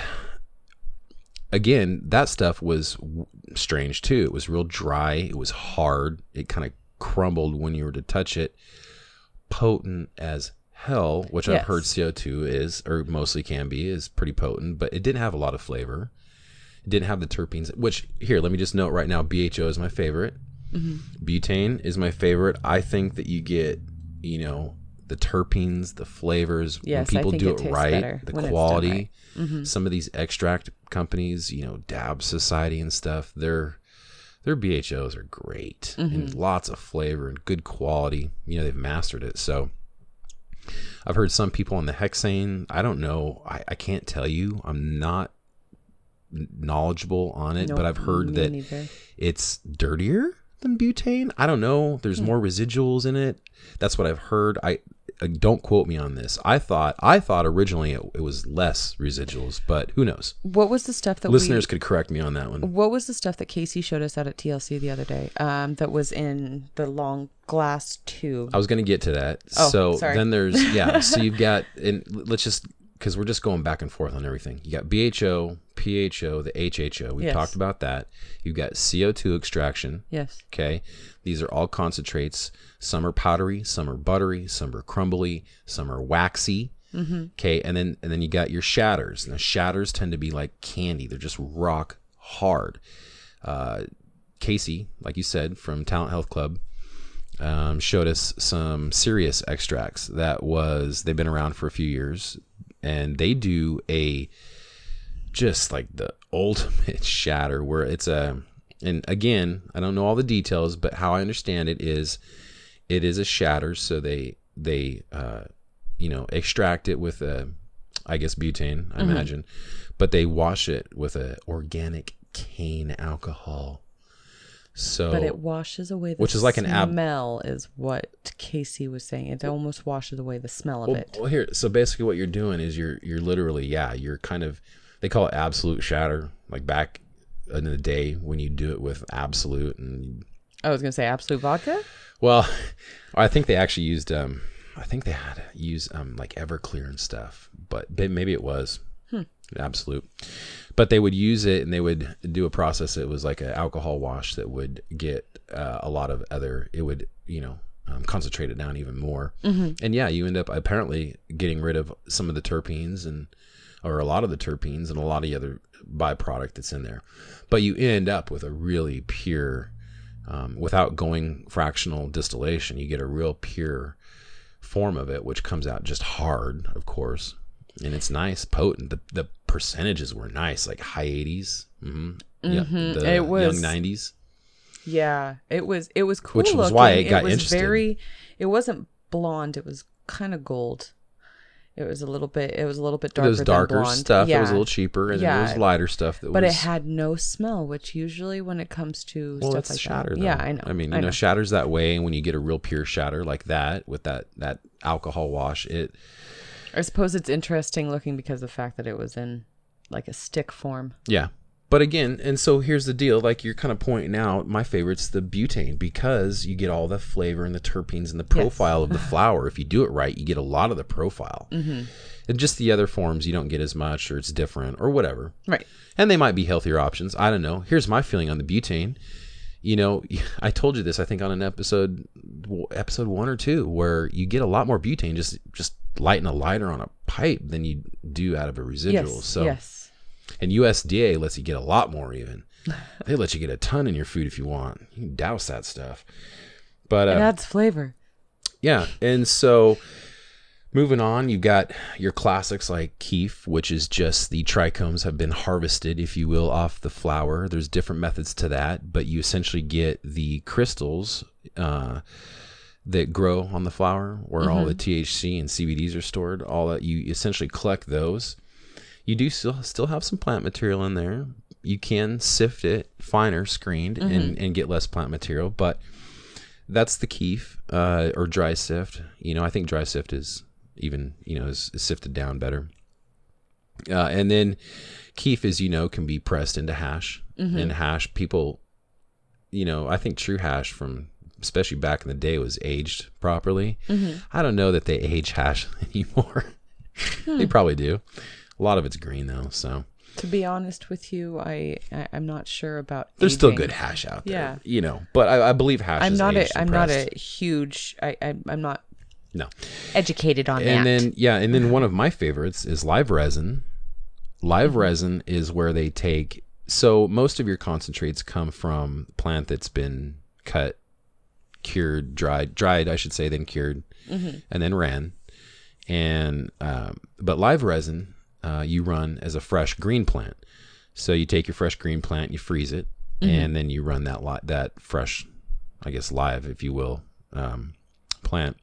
again that stuff was w- strange too. It was real dry. It was hard. It kind of crumbled when you were to touch it. Potent as hell which i've heard co2 is or mostly can be is pretty potent but it didn't have a lot of flavor it didn't have the terpenes which here let me just note right now bho is my favorite. Mm-hmm. Butane is my favorite. I think that you get you know the terpenes the flavors Yes, when people think do it it, right better the when it's done quality. right. Mm-hmm. some of these extract companies you know dab society and stuff their their bhos are great and mm-hmm. lots of flavor and good quality. You know they've mastered it. So i've heard some people on the hexane i don't know i, I can't tell you. I'm not knowledgeable on it but i've heard that neither. it's dirtier than butane. I don't know. There's more residuals in it. That's what I've heard. I uh, don't quote me on this. I thought I thought originally it, it was less residuals, but who knows? What was the stuff that Listeners could correct me on that one. What was the stuff that Casey showed us out at TLC the other day? Um, that was in the long glass tube. I was going to get to that. Oh, so sorry. then there's yeah. so you've got and let's just because we're just going back and forth on everything. You got BHO, PHO, the HHO. We've Yes. talked about that. You've got CO2 extraction. Yes. Okay, these are all concentrates. Some are powdery, some are buttery, some are crumbly, some are waxy. Okay, and then and then you got your shatters. Now shatters tend to be like candy; they're just rock hard. Uh, Casey, like you said, from Talent Health Club, um, showed us some serious extracts. That was they've been around for a few years, and they do a just like the ultimate shatter where it's a and again i don't know all the details but how i understand it is it is a shatter. So they they uh you know extract it with a i guess butane i imagine but they wash it with a organic cane alcohol so But it washes away the Which is like an ab- smell, is what Casey was saying. It almost washes away the smell of well, it. well, here so basically what you're doing is you're you're literally yeah you're kind of they call it absolute shatter like back in the day when you do it with Absolut and I was gonna say Absolut vodka. Well, I think they actually used. Um, I think they had used um, like Everclear and stuff, but but maybe it was Absolut. But they would use it, and they would do a process. It was like an alcohol wash that would get uh, a lot of other. It would you know um, concentrate it down even more. And yeah, you end up apparently getting rid of some of the terpenes and or a lot of the terpenes and a lot of the other byproduct that's in there. But you end up with a really pure um, without going fractional distillation, you get a real pure form of it, which comes out just hard, of course, and it's nice, potent. The the percentages were nice, like high 80s, mm-hmm. yeah, the It was- young 90s. Yeah, it was. It was cool. Which was looking. why it got was interested. Very. It wasn't blonde. It was kind of gold. It was a little bit. It was a little bit darker. was darker stuff Yeah. that was a little cheaper, and then there was Yeah. lighter stuff that but was. it had no smell, which usually when it comes to well, stuff it's like shatter. that, Though. yeah, I know. I mean, you know, shatters that way, and when you get a real pure shatter like that with that that alcohol wash, it I suppose it's interesting looking because of the fact that it was in like a stick form. Yeah. But again, and so here's the deal like you're kind of pointing out, my favorite's the butane because you get all the flavor and the terpenes and the profile of the flower. If you do it right, you get a lot of the profile. Mm-hmm. And just the other forms, you don't get as much or it's different or whatever. Right. And they might be healthier options. I don't know. Here's my feeling on the butane. You know, I told you this, I think, on an episode, episode one or two, where you get a lot more butane just just lighting a lighter on a pipe than you do out of a residual. Yes. so yes. and USDA lets you get a lot more even. they let you get a ton in your food if you want. You can douse that stuff. But It uh, adds flavor. yeah, and so moving on, you've got your classics like keef, which is just the trichomes have been harvested, if you will, off the flower. There's different methods to that, but you essentially get the crystals uh, that grow on the flower, where all the THC and CBDs are stored. All that you essentially collect those. You do still still have some plant material in there. You can sift it finer, screened, and, and get less plant material, but that's the keef uh, or dry sift. You know, I think dry sift is even you know is, is sifted down better. Uh, and then keef, as you know, can be pressed into hash. And hash, people, you know, I think true hash from especially back in the day was aged properly. I don't know that they age hash anymore. they probably do. A lot of it's green though, so To be honest with you, I, I I'm not sure about. there's still good hash out there. Yeah. you know, but I, I believe hash. I'm is not a and I'm not a huge I, I I'm not no. educated on and that. then yeah and then one of my favorites is live resin live Mm-hmm. resin is where they take so most of your concentrates come from plant that's been cut cured dried dried i should say then cured Mm-hmm. and then ran and um, but live resin uh, you run as a fresh green plant so you take your fresh green plant you freeze it Mm-hmm. and then you run that li- that fresh i guess live if you will um, plant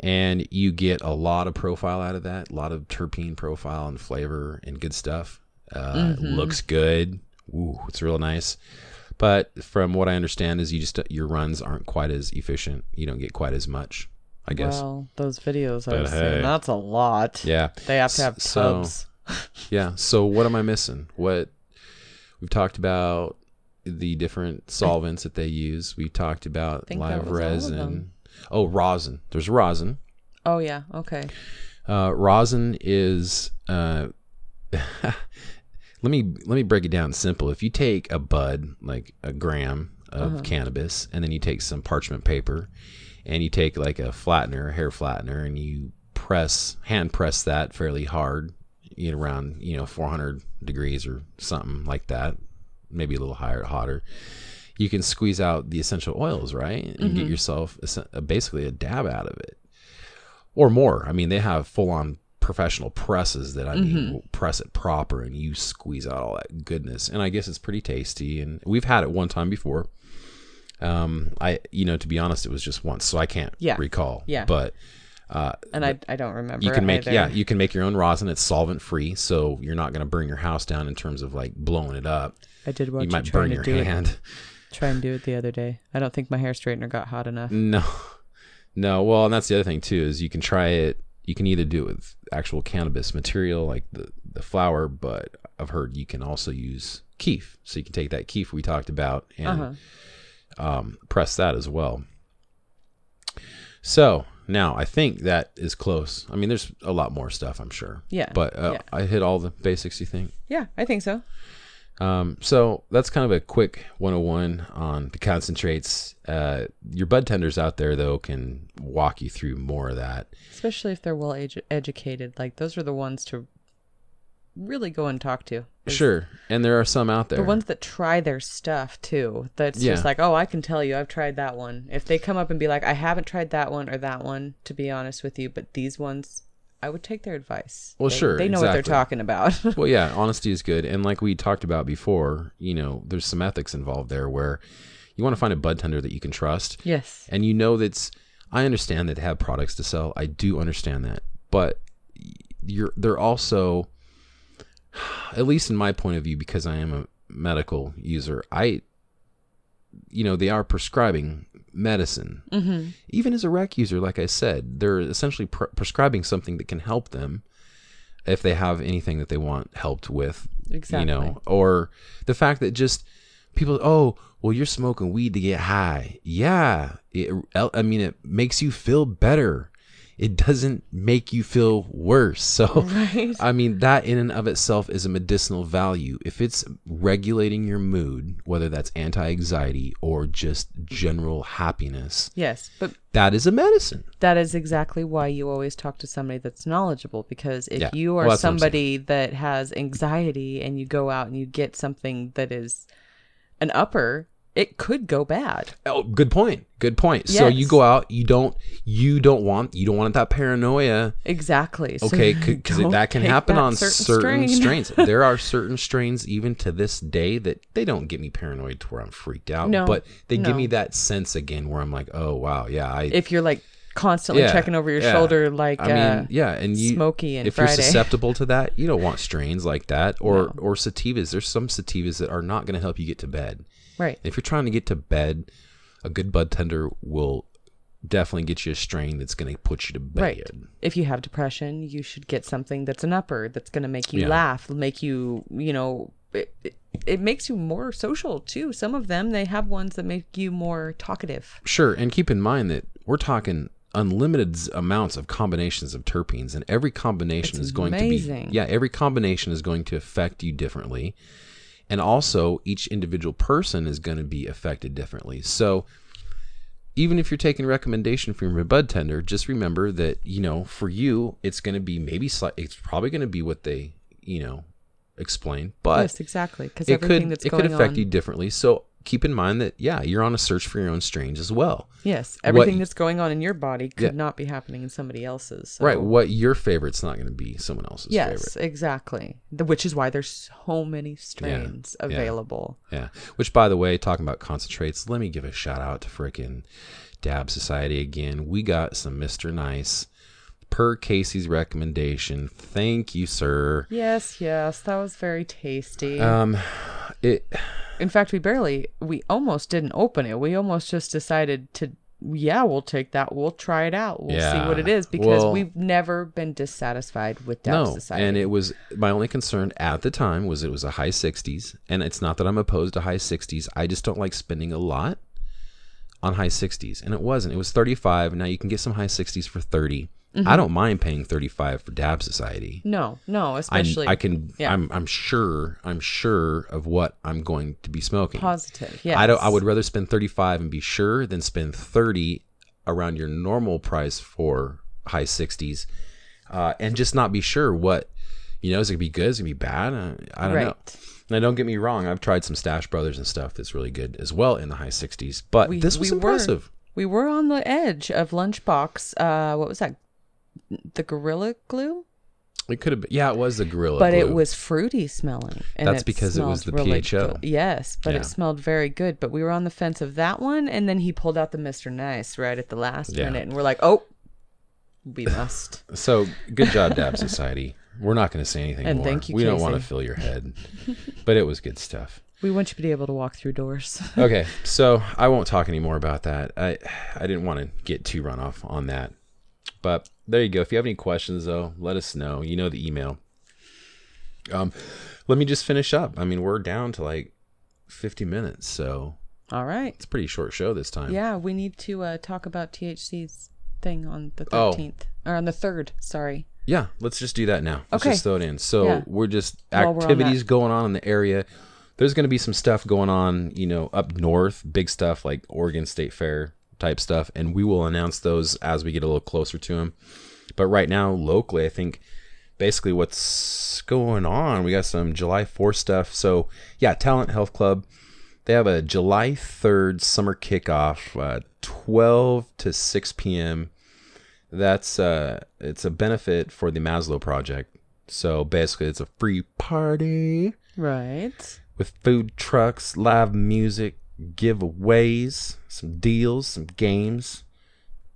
and you get a lot of profile out of that, a lot of terpene profile and flavor and good stuff. Uh, it Looks good. Ooh, it's real nice. But from what I understand, is you just your runs aren't quite as efficient. You don't get quite as much I guess. Well, those videos But I've hey. seen, that's a lot. yeah. They have to have so- tubs. Yeah. So what am I missing? What we've talked about the different solvents that they use. We talked about live was all of resin. Oh, rosin. There's rosin. oh yeah, okay. Uh, rosin is uh, let me let me break it down simple. If you take a bud, like a gram of Uh-huh. cannabis, and then you take some parchment paper, and you take like a flattener, a hair flattener, and you press hand press that fairly hard, you know, around you know 400 degrees or something like that, maybe a little higher, hotter. You can squeeze out the essential oils, right, and get yourself a, basically a dab out of it or more. I mean, they have full on professional presses that I mean will press it proper and you squeeze out all that goodness. And I guess it's pretty tasty. And we've had it one time before. Um, I you know to be honest, it was just once, so I can't Yeah. recall. Yeah. but And I I don't remember. you can make either. yeah you can make your own rosin. It's solvent free, so you're not going to burn your house down in terms of like blowing it up. I did watch you might burn to your do it. hand. Try and do it the other day. I don't think my hair straightener got hot enough. No, no. Well, and that's the other thing too is you can try it. You can either do it with actual cannabis material like the the flower, but I've heard you can also use keef. So you can take that keef we talked about and Uh-huh. um, press that as well. So now I think that is close. I mean, there's a lot more stuff, I'm sure. Yeah, But uh, yeah. I hit all the basics. You think? Yeah, I think so. Um, so that's kind of a quick 101 on the concentrates. Uh, your bud tenders out there, though, can walk you through more of that. Especially if they're well edu- educated. Like those are the ones to really go and talk to. Sure. And there are some out there. The ones that try their stuff too. That's Yeah. just like, oh, I can tell you, I've tried that one. If they come up and be like, I haven't tried that one or that one, to be honest with you, but these ones, I would take their advice. Well, They- sure, They know what they're talking about. well, yeah, honesty is good. And like we talked about before, you know, there's some ethics involved there where you want to find a bud tender that you can trust. yes. And you know that's, I understand that they have products to sell. I do understand that. But you're, they're also, at least in my point of view, because I am a medical user, I, you know, they are prescribing medicine. Mm-hmm. Even as a rec user, like I said, they're essentially pre- prescribing something that can help them if they have anything that they want helped with. Exactly. You know, or the fact that just people, oh, well, you're smoking weed to get high. Yeah. It, I mean, it makes you feel better. It doesn't make you feel worse. So, Right. I mean, that in and of itself is a medicinal value. If it's regulating your mood, whether that's anti anxiety or just general happiness, Yes. But that is a medicine. that is exactly why you always talk to somebody that's knowledgeable because if Yeah. you are that's what I'm saying. somebody that has anxiety and you go out and you get something that is an upper it could go bad Oh, good point. Good point. So you go out, you don't, you don't want, you don't want that paranoia. exactly Okay, because don't that can happen that on certain, strain. strains. there are certain strains, even to this day, that they don't get me paranoid to where I'm freaked out. No, but they give me that sense again where I'm like, oh wow, yeah, I. if you're like constantly Yeah, checking over your yeah. shoulder like I mean, uh, yeah, and you, Smokey and if Friday. you're susceptible to that, you don't want strains like that, or or sativas. There's some sativas that are not going to help you get to bed. Right If you're trying to get to bed, a good bud tender will definitely get you a strain that's going to put you to bed. Right. If you have depression, you should get something that's an upper that's going to make you Yeah. laugh, make you, you know, it, it, it makes you more social too. Some of them, they have ones that make you more talkative. Sure, and keep in mind that we're talking unlimited amounts of combinations of terpenes, and every combination It's is going amazing. to be yeah, every combination is going to affect you differently, and also each individual person is going to be affected differently. So. Even if you're taking recommendation from your bud tender, just remember that you know for you it's going to be maybe slight. It's probably going to be what they you know explain, but yes, exactly. Because it everything could that's it going could affect on, you differently. So keep in mind that yeah, you're on a search for your own strains as well. yes, everything y- that's going on in your body could Yeah. not be happening in somebody else's. so- Right. What your favorite's not going to be someone else's Yes, favorite. exactly. The, which is why there's so many strains yeah. available. Yeah. Which, by the way, talking about concentrates, let me give a shout out to frickin' Dab Society again. We got some Mr. Nice per Casey's recommendation. Thank you, sir. Yes, yes, that was very tasty. Um, it In fact, we barely, we almost didn't open it. We almost just decided to yeah, we'll take that. We'll try it out. We'll see what it is because Well- we've never been dissatisfied with Dab no, Society. and it was my only concern at the time was it was a high 60s, and it's not that I'm opposed to high 60s. I just don't like spending a lot on high 60s, and it wasn't. It was 35. Now you can get some high 60s for 30. Mm-hmm. I don't mind paying 35 for Dab Society. no, no, I, especially I can. yeah. I'm. I'm sure. I'm sure of what I'm going to be smoking. positive. Yeah, I don't. I would rather spend 35 and be sure than spend 30 around your normal price for high 60s, uh, and just not be sure what you know is it gonna be good, is it gonna be bad. Uh, I don't know. Now, don't get me wrong. I've tried some Stash Brothers and stuff that's really good as well in the high 60s, but We- this was we were- impressive. We were on the edge of Lunchbox. Uh, what was that? The Gorilla Glue, It could have been. Yeah, it was the Gorilla. but it was fruity smelling. And That's because it was the really PHO. good. Yes, but Yeah. it smelled very good. But we were on the fence of that one, and then he pulled out the Mister Nice right at the last Yeah. minute, and we're like, oh, we must. So good job, Dab Society. We're not going to say anything And more. thank you, we don't want to fill your head, but it was good stuff. we want you to be able to walk through doors. Okay, so I won't talk anymore about that. I I didn't want to get too run off on that, but there you go. If you have any questions, though, let us know. You know the email. Um, let me just finish up. I mean, we're down to like fifty minutes, so All right. it's a pretty short show this time. Yeah, we need to uh, talk about THC's thing on the Oh. thirteenth or on the third. Sorry. Yeah, let's just do that now. Let's Okay. just throw it in. So Yeah. we're just While we're on activities going on in the area. There's going to be some stuff going on, you know, up north, big stuff like Oregon State Fair type stuff, and we will announce those as we get a little closer to them. But right now, locally, I think basically what's going on, we got some July 4th stuff. So yeah, Talent Health Club. They have a July 3rd summer kickoff, uh, 12 to 6 p.m that's uh it's a benefit for the Maslow project. So basically it's a free party Right. with food trucks, live music, giveaways, some deals, some games,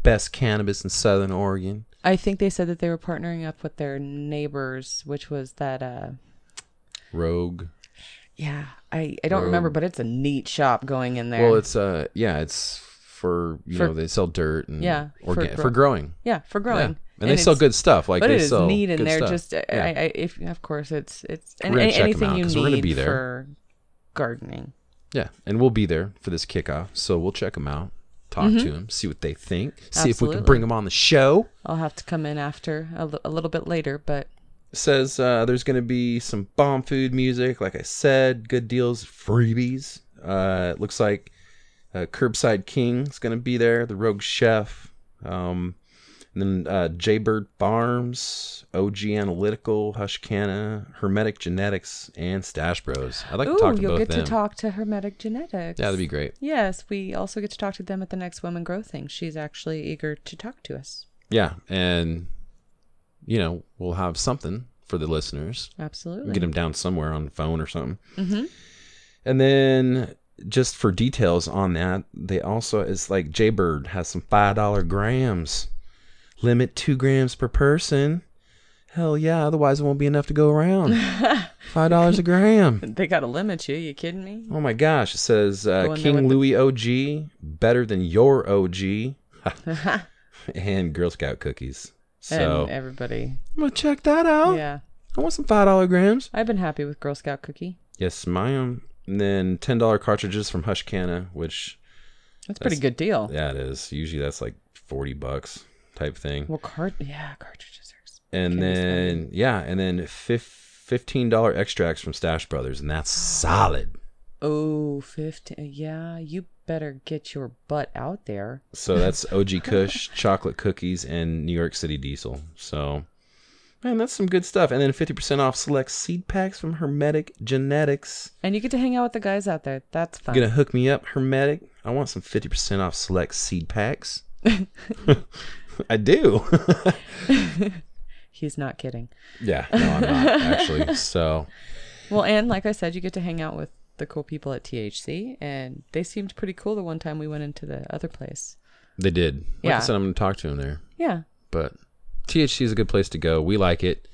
best cannabis in Southern Oregon. I think they said that they were partnering up with their neighbors, which was that. uh Rogue. Yeah, I I don't remember, but it's a neat shop going in there. Well, it's uh yeah, it's for you For- know they sell dirt and Yeah, for orga- for, growing. yeah for Yeah. growing, And, they sell good stuff. Like But they it is sell neat in good there. stuff. Just uh, Yeah. I, I, if of course it's it's and, We're gonna and check 'em anything out, you 'cause we're gonna need be there. for gardening. Yeah, and we'll be there for this kickoff, so we'll check them out, talk to 'em, to them, see what they think, see if we can Mm-hmm. Bring them on the show. I'll have to come in after a, little bit later, but says uh, there's going to be some bomb food music, like I said, good deals, freebies. Uh, it looks like uh, Curbside King is going to be there, the Rogue Chef, um, and then uh, Jaybird Farms, OG Analytical, Hushcana, Hermetic Genetics, and Stash Bros. I'd like ooh, to talk to you'll both get them. to talk to Hermetic Genetics. yeah, that'd be great. Yes, we also get to talk to them at the next Women Grow thing. She's actually eager to talk to us. Yeah, and you know we'll have something for the listeners. Absolutely. Get them down somewhere on the phone or something. Mm-hmm. And then just for details on that, they also it's like Jaybird has some five dollar grams, limit two grams per person. Hell yeah! Otherwise, it won't be enough to go around. Five dollars a gram. They got to limit you. You kidding me? Oh my gosh! It says uh, there King with the- Louis OG better than your OG, and Girl Scout cookies. So and everybody. I'm gonna check that out. Yeah. I want some five dollar grams. I've been happy with Girl Scout cookie. Yes, ma'am. And then ten dollar cartridges from Hushcana, which That's a pretty good deal. yeah, it is. Usually that's like forty bucks type thing. Well, cart yeah, cartridges are. And then yeah, and then fifteen dollar extracts from Stash Brothers, and that's solid. Oh, 15. Yeah, you better get your butt out there. So that's OG Kush, chocolate cookies, and New York City Diesel. So man, that's some good stuff. And then fifty percent off select seed packs from Hermetic Genetics. And you get to hang out with the guys out there. That's fun. You Gonna hook me up, Hermetic. I want some fifty percent off select seed packs. I do. He's not kidding. yeah, no, I'm not actually. So Well, and like I said, you get to hang out with the cool people at THC, and they seemed pretty cool the one time we went into the other place. they did. Like Yeah. I said, I'm gonna talk to him there. Yeah. But THC is a good place to go. We like it.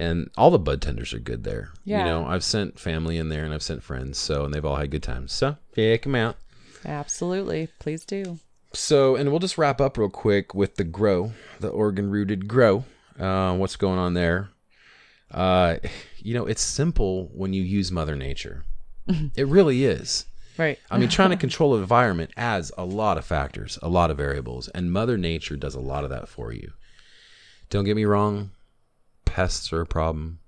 And all the bud tenders are good there. Yeah. You know, I've sent family in there and I've sent friends, so and they've all had good times. So check them out. Absolutely. Please do. So, and we'll just wrap up real quick with the grow, the Oregon rooted grow. Uh, what's going on there? Uh, you know, it's simple when you use Mother Nature. it really is. Right. I mean, trying to control the environment adds a lot of factors, a lot of variables, and Mother Nature does a lot of that for you. Don't get me wrong, pests are a problem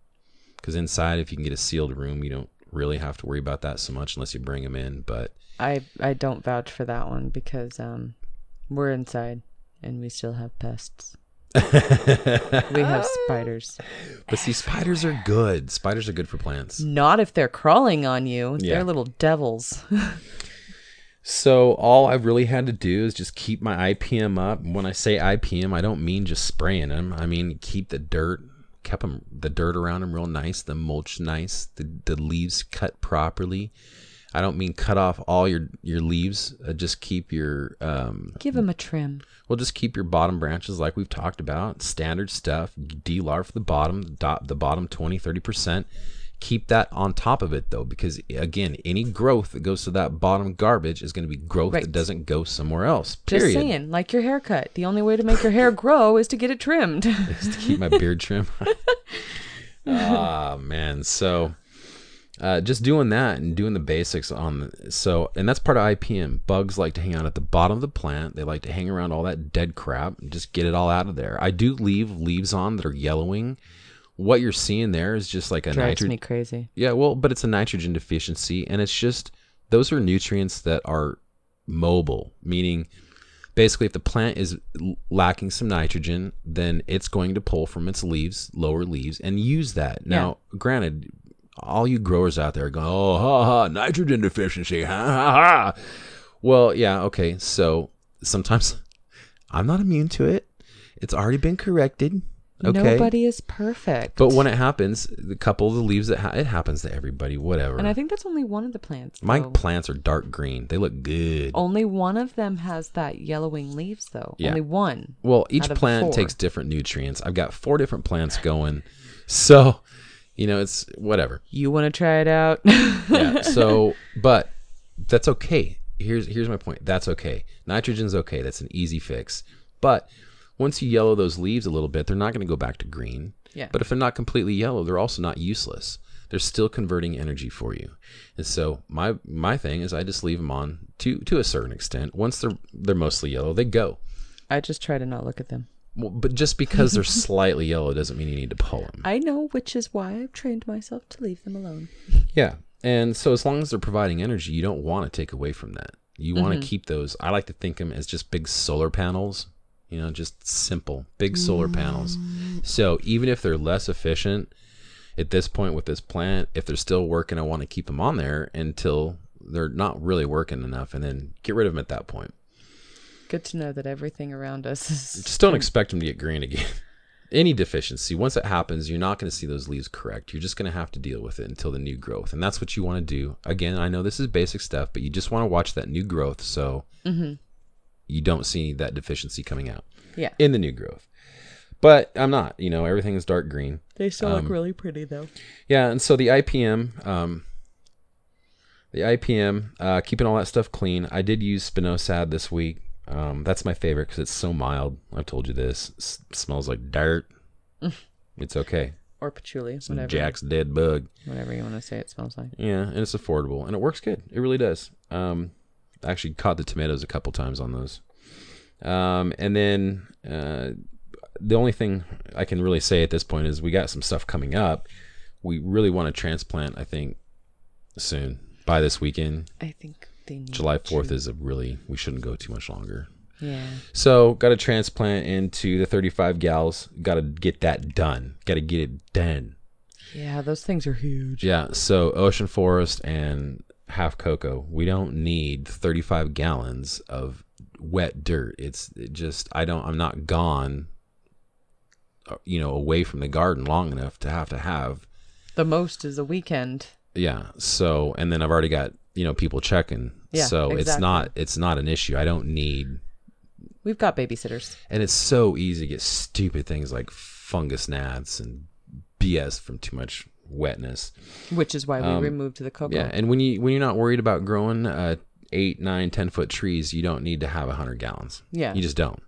because inside, if you can get a sealed room, you don't really have to worry about that so much unless you bring them in. But I I don't vouch for that one because um we're inside and we still have pests. we have spiders. but see, spiders are good. Spiders are good for plants. Not if they're crawling on you. Yeah. They're little devils. So all I've really had to do is just keep my IPM up. When I say IPM, I don't mean just spraying them. I mean keep the dirt, kept them the dirt around them real nice, the mulch nice, the the leaves cut properly. I don't mean cut off all your your leaves. Uh, just keep your um, Give them a trim. well, just keep your bottom branches like we've talked about. Standard stuff. De-larf the bottom, dot, the bottom 20, 30%. Keep that on top of it though, because again, any growth that goes to that bottom garbage is going to be growth Right. that doesn't go somewhere else. period. Just saying, like your haircut. The only way to make your hair grow is to get it trimmed. Is to keep my beard trim. Ah man, so uh, just doing that and doing the basics on the, so and that's part of IPM. Bugs like to hang out at the bottom of the plant. They like to hang around all that dead crap and just get it all out of there. I do leave leaves on that are yellowing. What you're seeing there is just like a Drives nitrogen. me crazy. Yeah, well, but it's a nitrogen deficiency, and it's just those are nutrients that are mobile, meaning basically if the plant is lacking some nitrogen, then it's going to pull from its leaves, lower leaves, and use that. Now, granted, all you growers out there are going, oh, ha, ha, nitrogen deficiency, ha, ha, ha. Well, yeah, okay. So sometimes I'm not immune to it. It's already been corrected. Okay. Nobody is perfect. But when it happens, the couple of the leaves that ha- it happens to everybody, whatever. and I think that's only one of the plants. My though. plants are dark green. They look good. Only one of them has that yellowing leaves, though. Yeah. Only one. well, each out of the plant four. takes different nutrients. I've got four different plants going. So, you know, it's whatever. You want to try it out? Yeah. So, but that's okay. Here's here's my point. That's okay. Nitrogen's okay. That's an easy fix. But once you yellow those leaves a little bit, they're not going to go back to green. Yeah. But if they're not completely yellow, they're also not useless. They're still converting energy for you. And so my my thing is I just leave them on to to a certain extent. Once they're they're mostly yellow, they go. I just try to not look at them. Well, but just because they're slightly yellow doesn't mean you need to pull them. I know, which is why I've trained myself to leave them alone. Yeah. And so as long as they're providing energy, you don't want to take away from that. You want to mm-hmm. keep those. I like to think of them as just big solar panels, you know, just simple, big solar panels. So even if they're less efficient at this point with this plant, if they're still working, I want to keep them on there until they're not really working enough and then get rid of them at that point. Good to know that everything around us is. Just don't expect them to get green again. Any deficiency, once it happens, you're not going to see those leaves correct. You're just going to have to deal with it until the new growth. And that's what you want to do. Again, I know this is basic stuff, but you just want to watch that new growth so mm-hmm. You don't see that deficiency coming out Yeah. in the new growth. But I'm not, you know, everything is dark green. They still look really pretty, though. Yeah, and so the IPM, um, the IPM, uh, keeping all that stuff clean. I did use spinosad this week. Um, that's my favorite because it's so mild. I've told you this. S- smells like dirt. it's okay. Or patchouli, Some whatever. Jack's dead bug. Whatever you want to say it smells like. Yeah, and it's affordable and it works good. It really does. Um, actually caught the tomatoes a couple times on those. Um, and then uh, the only thing I can really say at this point is we got some stuff coming up. We really want to transplant. I think soon by this weekend. I think they need July fourth to- is a really we shouldn't go too much longer. Yeah. So got to transplant into the thirty five gals. Got to get that done. Got to get it done. Yeah, those things are huge. Yeah, so Ocean Forest and Half Cocoa, we don't need 35 gallons of wet dirt. It's it just I don't I'm not gone uh, you know away from the garden long enough to have to have The most is a weekend. yeah. So and then I've already got, you know, people checking. Yeah, so it's not it's not an issue. I don't need We've got babysitters. and it's so easy to get stupid things like fungus gnats and BS from too much wetness. Which is why we Um, removed the cocoa. Yeah, and when you when you're not worried about growing uh, eight, nine, ten foot trees, you don't need to have a hundred gallons. Yeah. You just don't.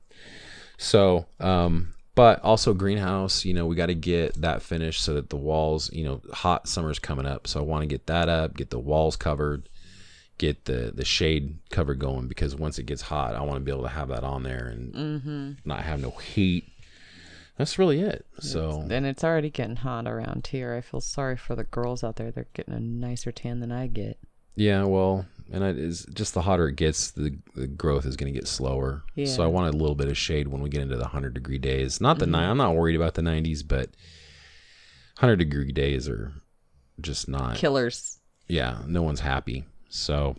So, um, but also greenhouse, you know, we got to get that finished so that the walls, you know, hot summer's coming up. So I want to get that up, get the walls covered, get the the shade cover going because once it gets hot, I want to be able to have that on there and not have no heat. That's really it. So then it's already getting hot around here. I feel sorry for the girls out there. They're getting a nicer tan than I get. yeah, well, and it is just the hotter it gets, the the growth is going to get slower. So Yeah. Mm-hmm. I want a little bit of shade when we get into the hundred degree days. Not the nine. I'm not worried about the 90s, but hundred degree days are just not. Killers. yeah, no one's happy. So,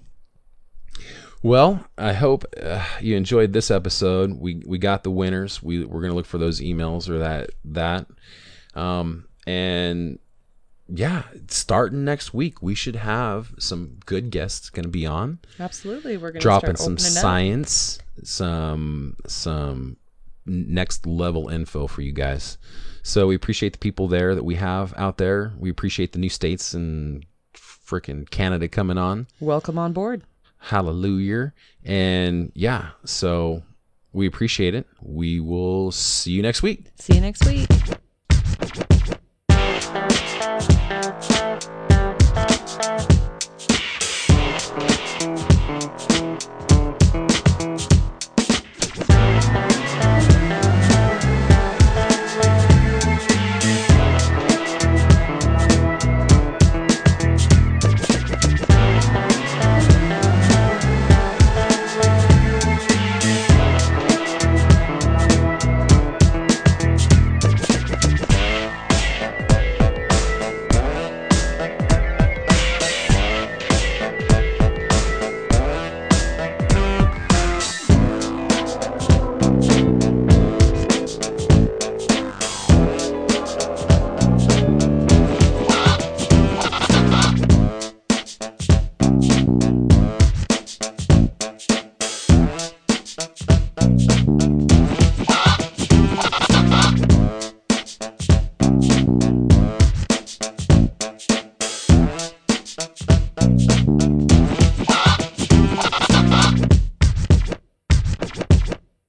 well, I hope uh, you enjoyed this episode. We we got the winners. We we're gonna look for those emails or that that, um, and yeah, starting next week, we should have some good guests gonna be on, Absolutely. We're going to dropping some opening up. science, some some next level info for you guys. So we appreciate the people there that we have out there. We appreciate the new states and freaking Canada coming on. Welcome on board. Hallelujah. And yeah, so we appreciate it. We will see you next week. See you next week. Thank you.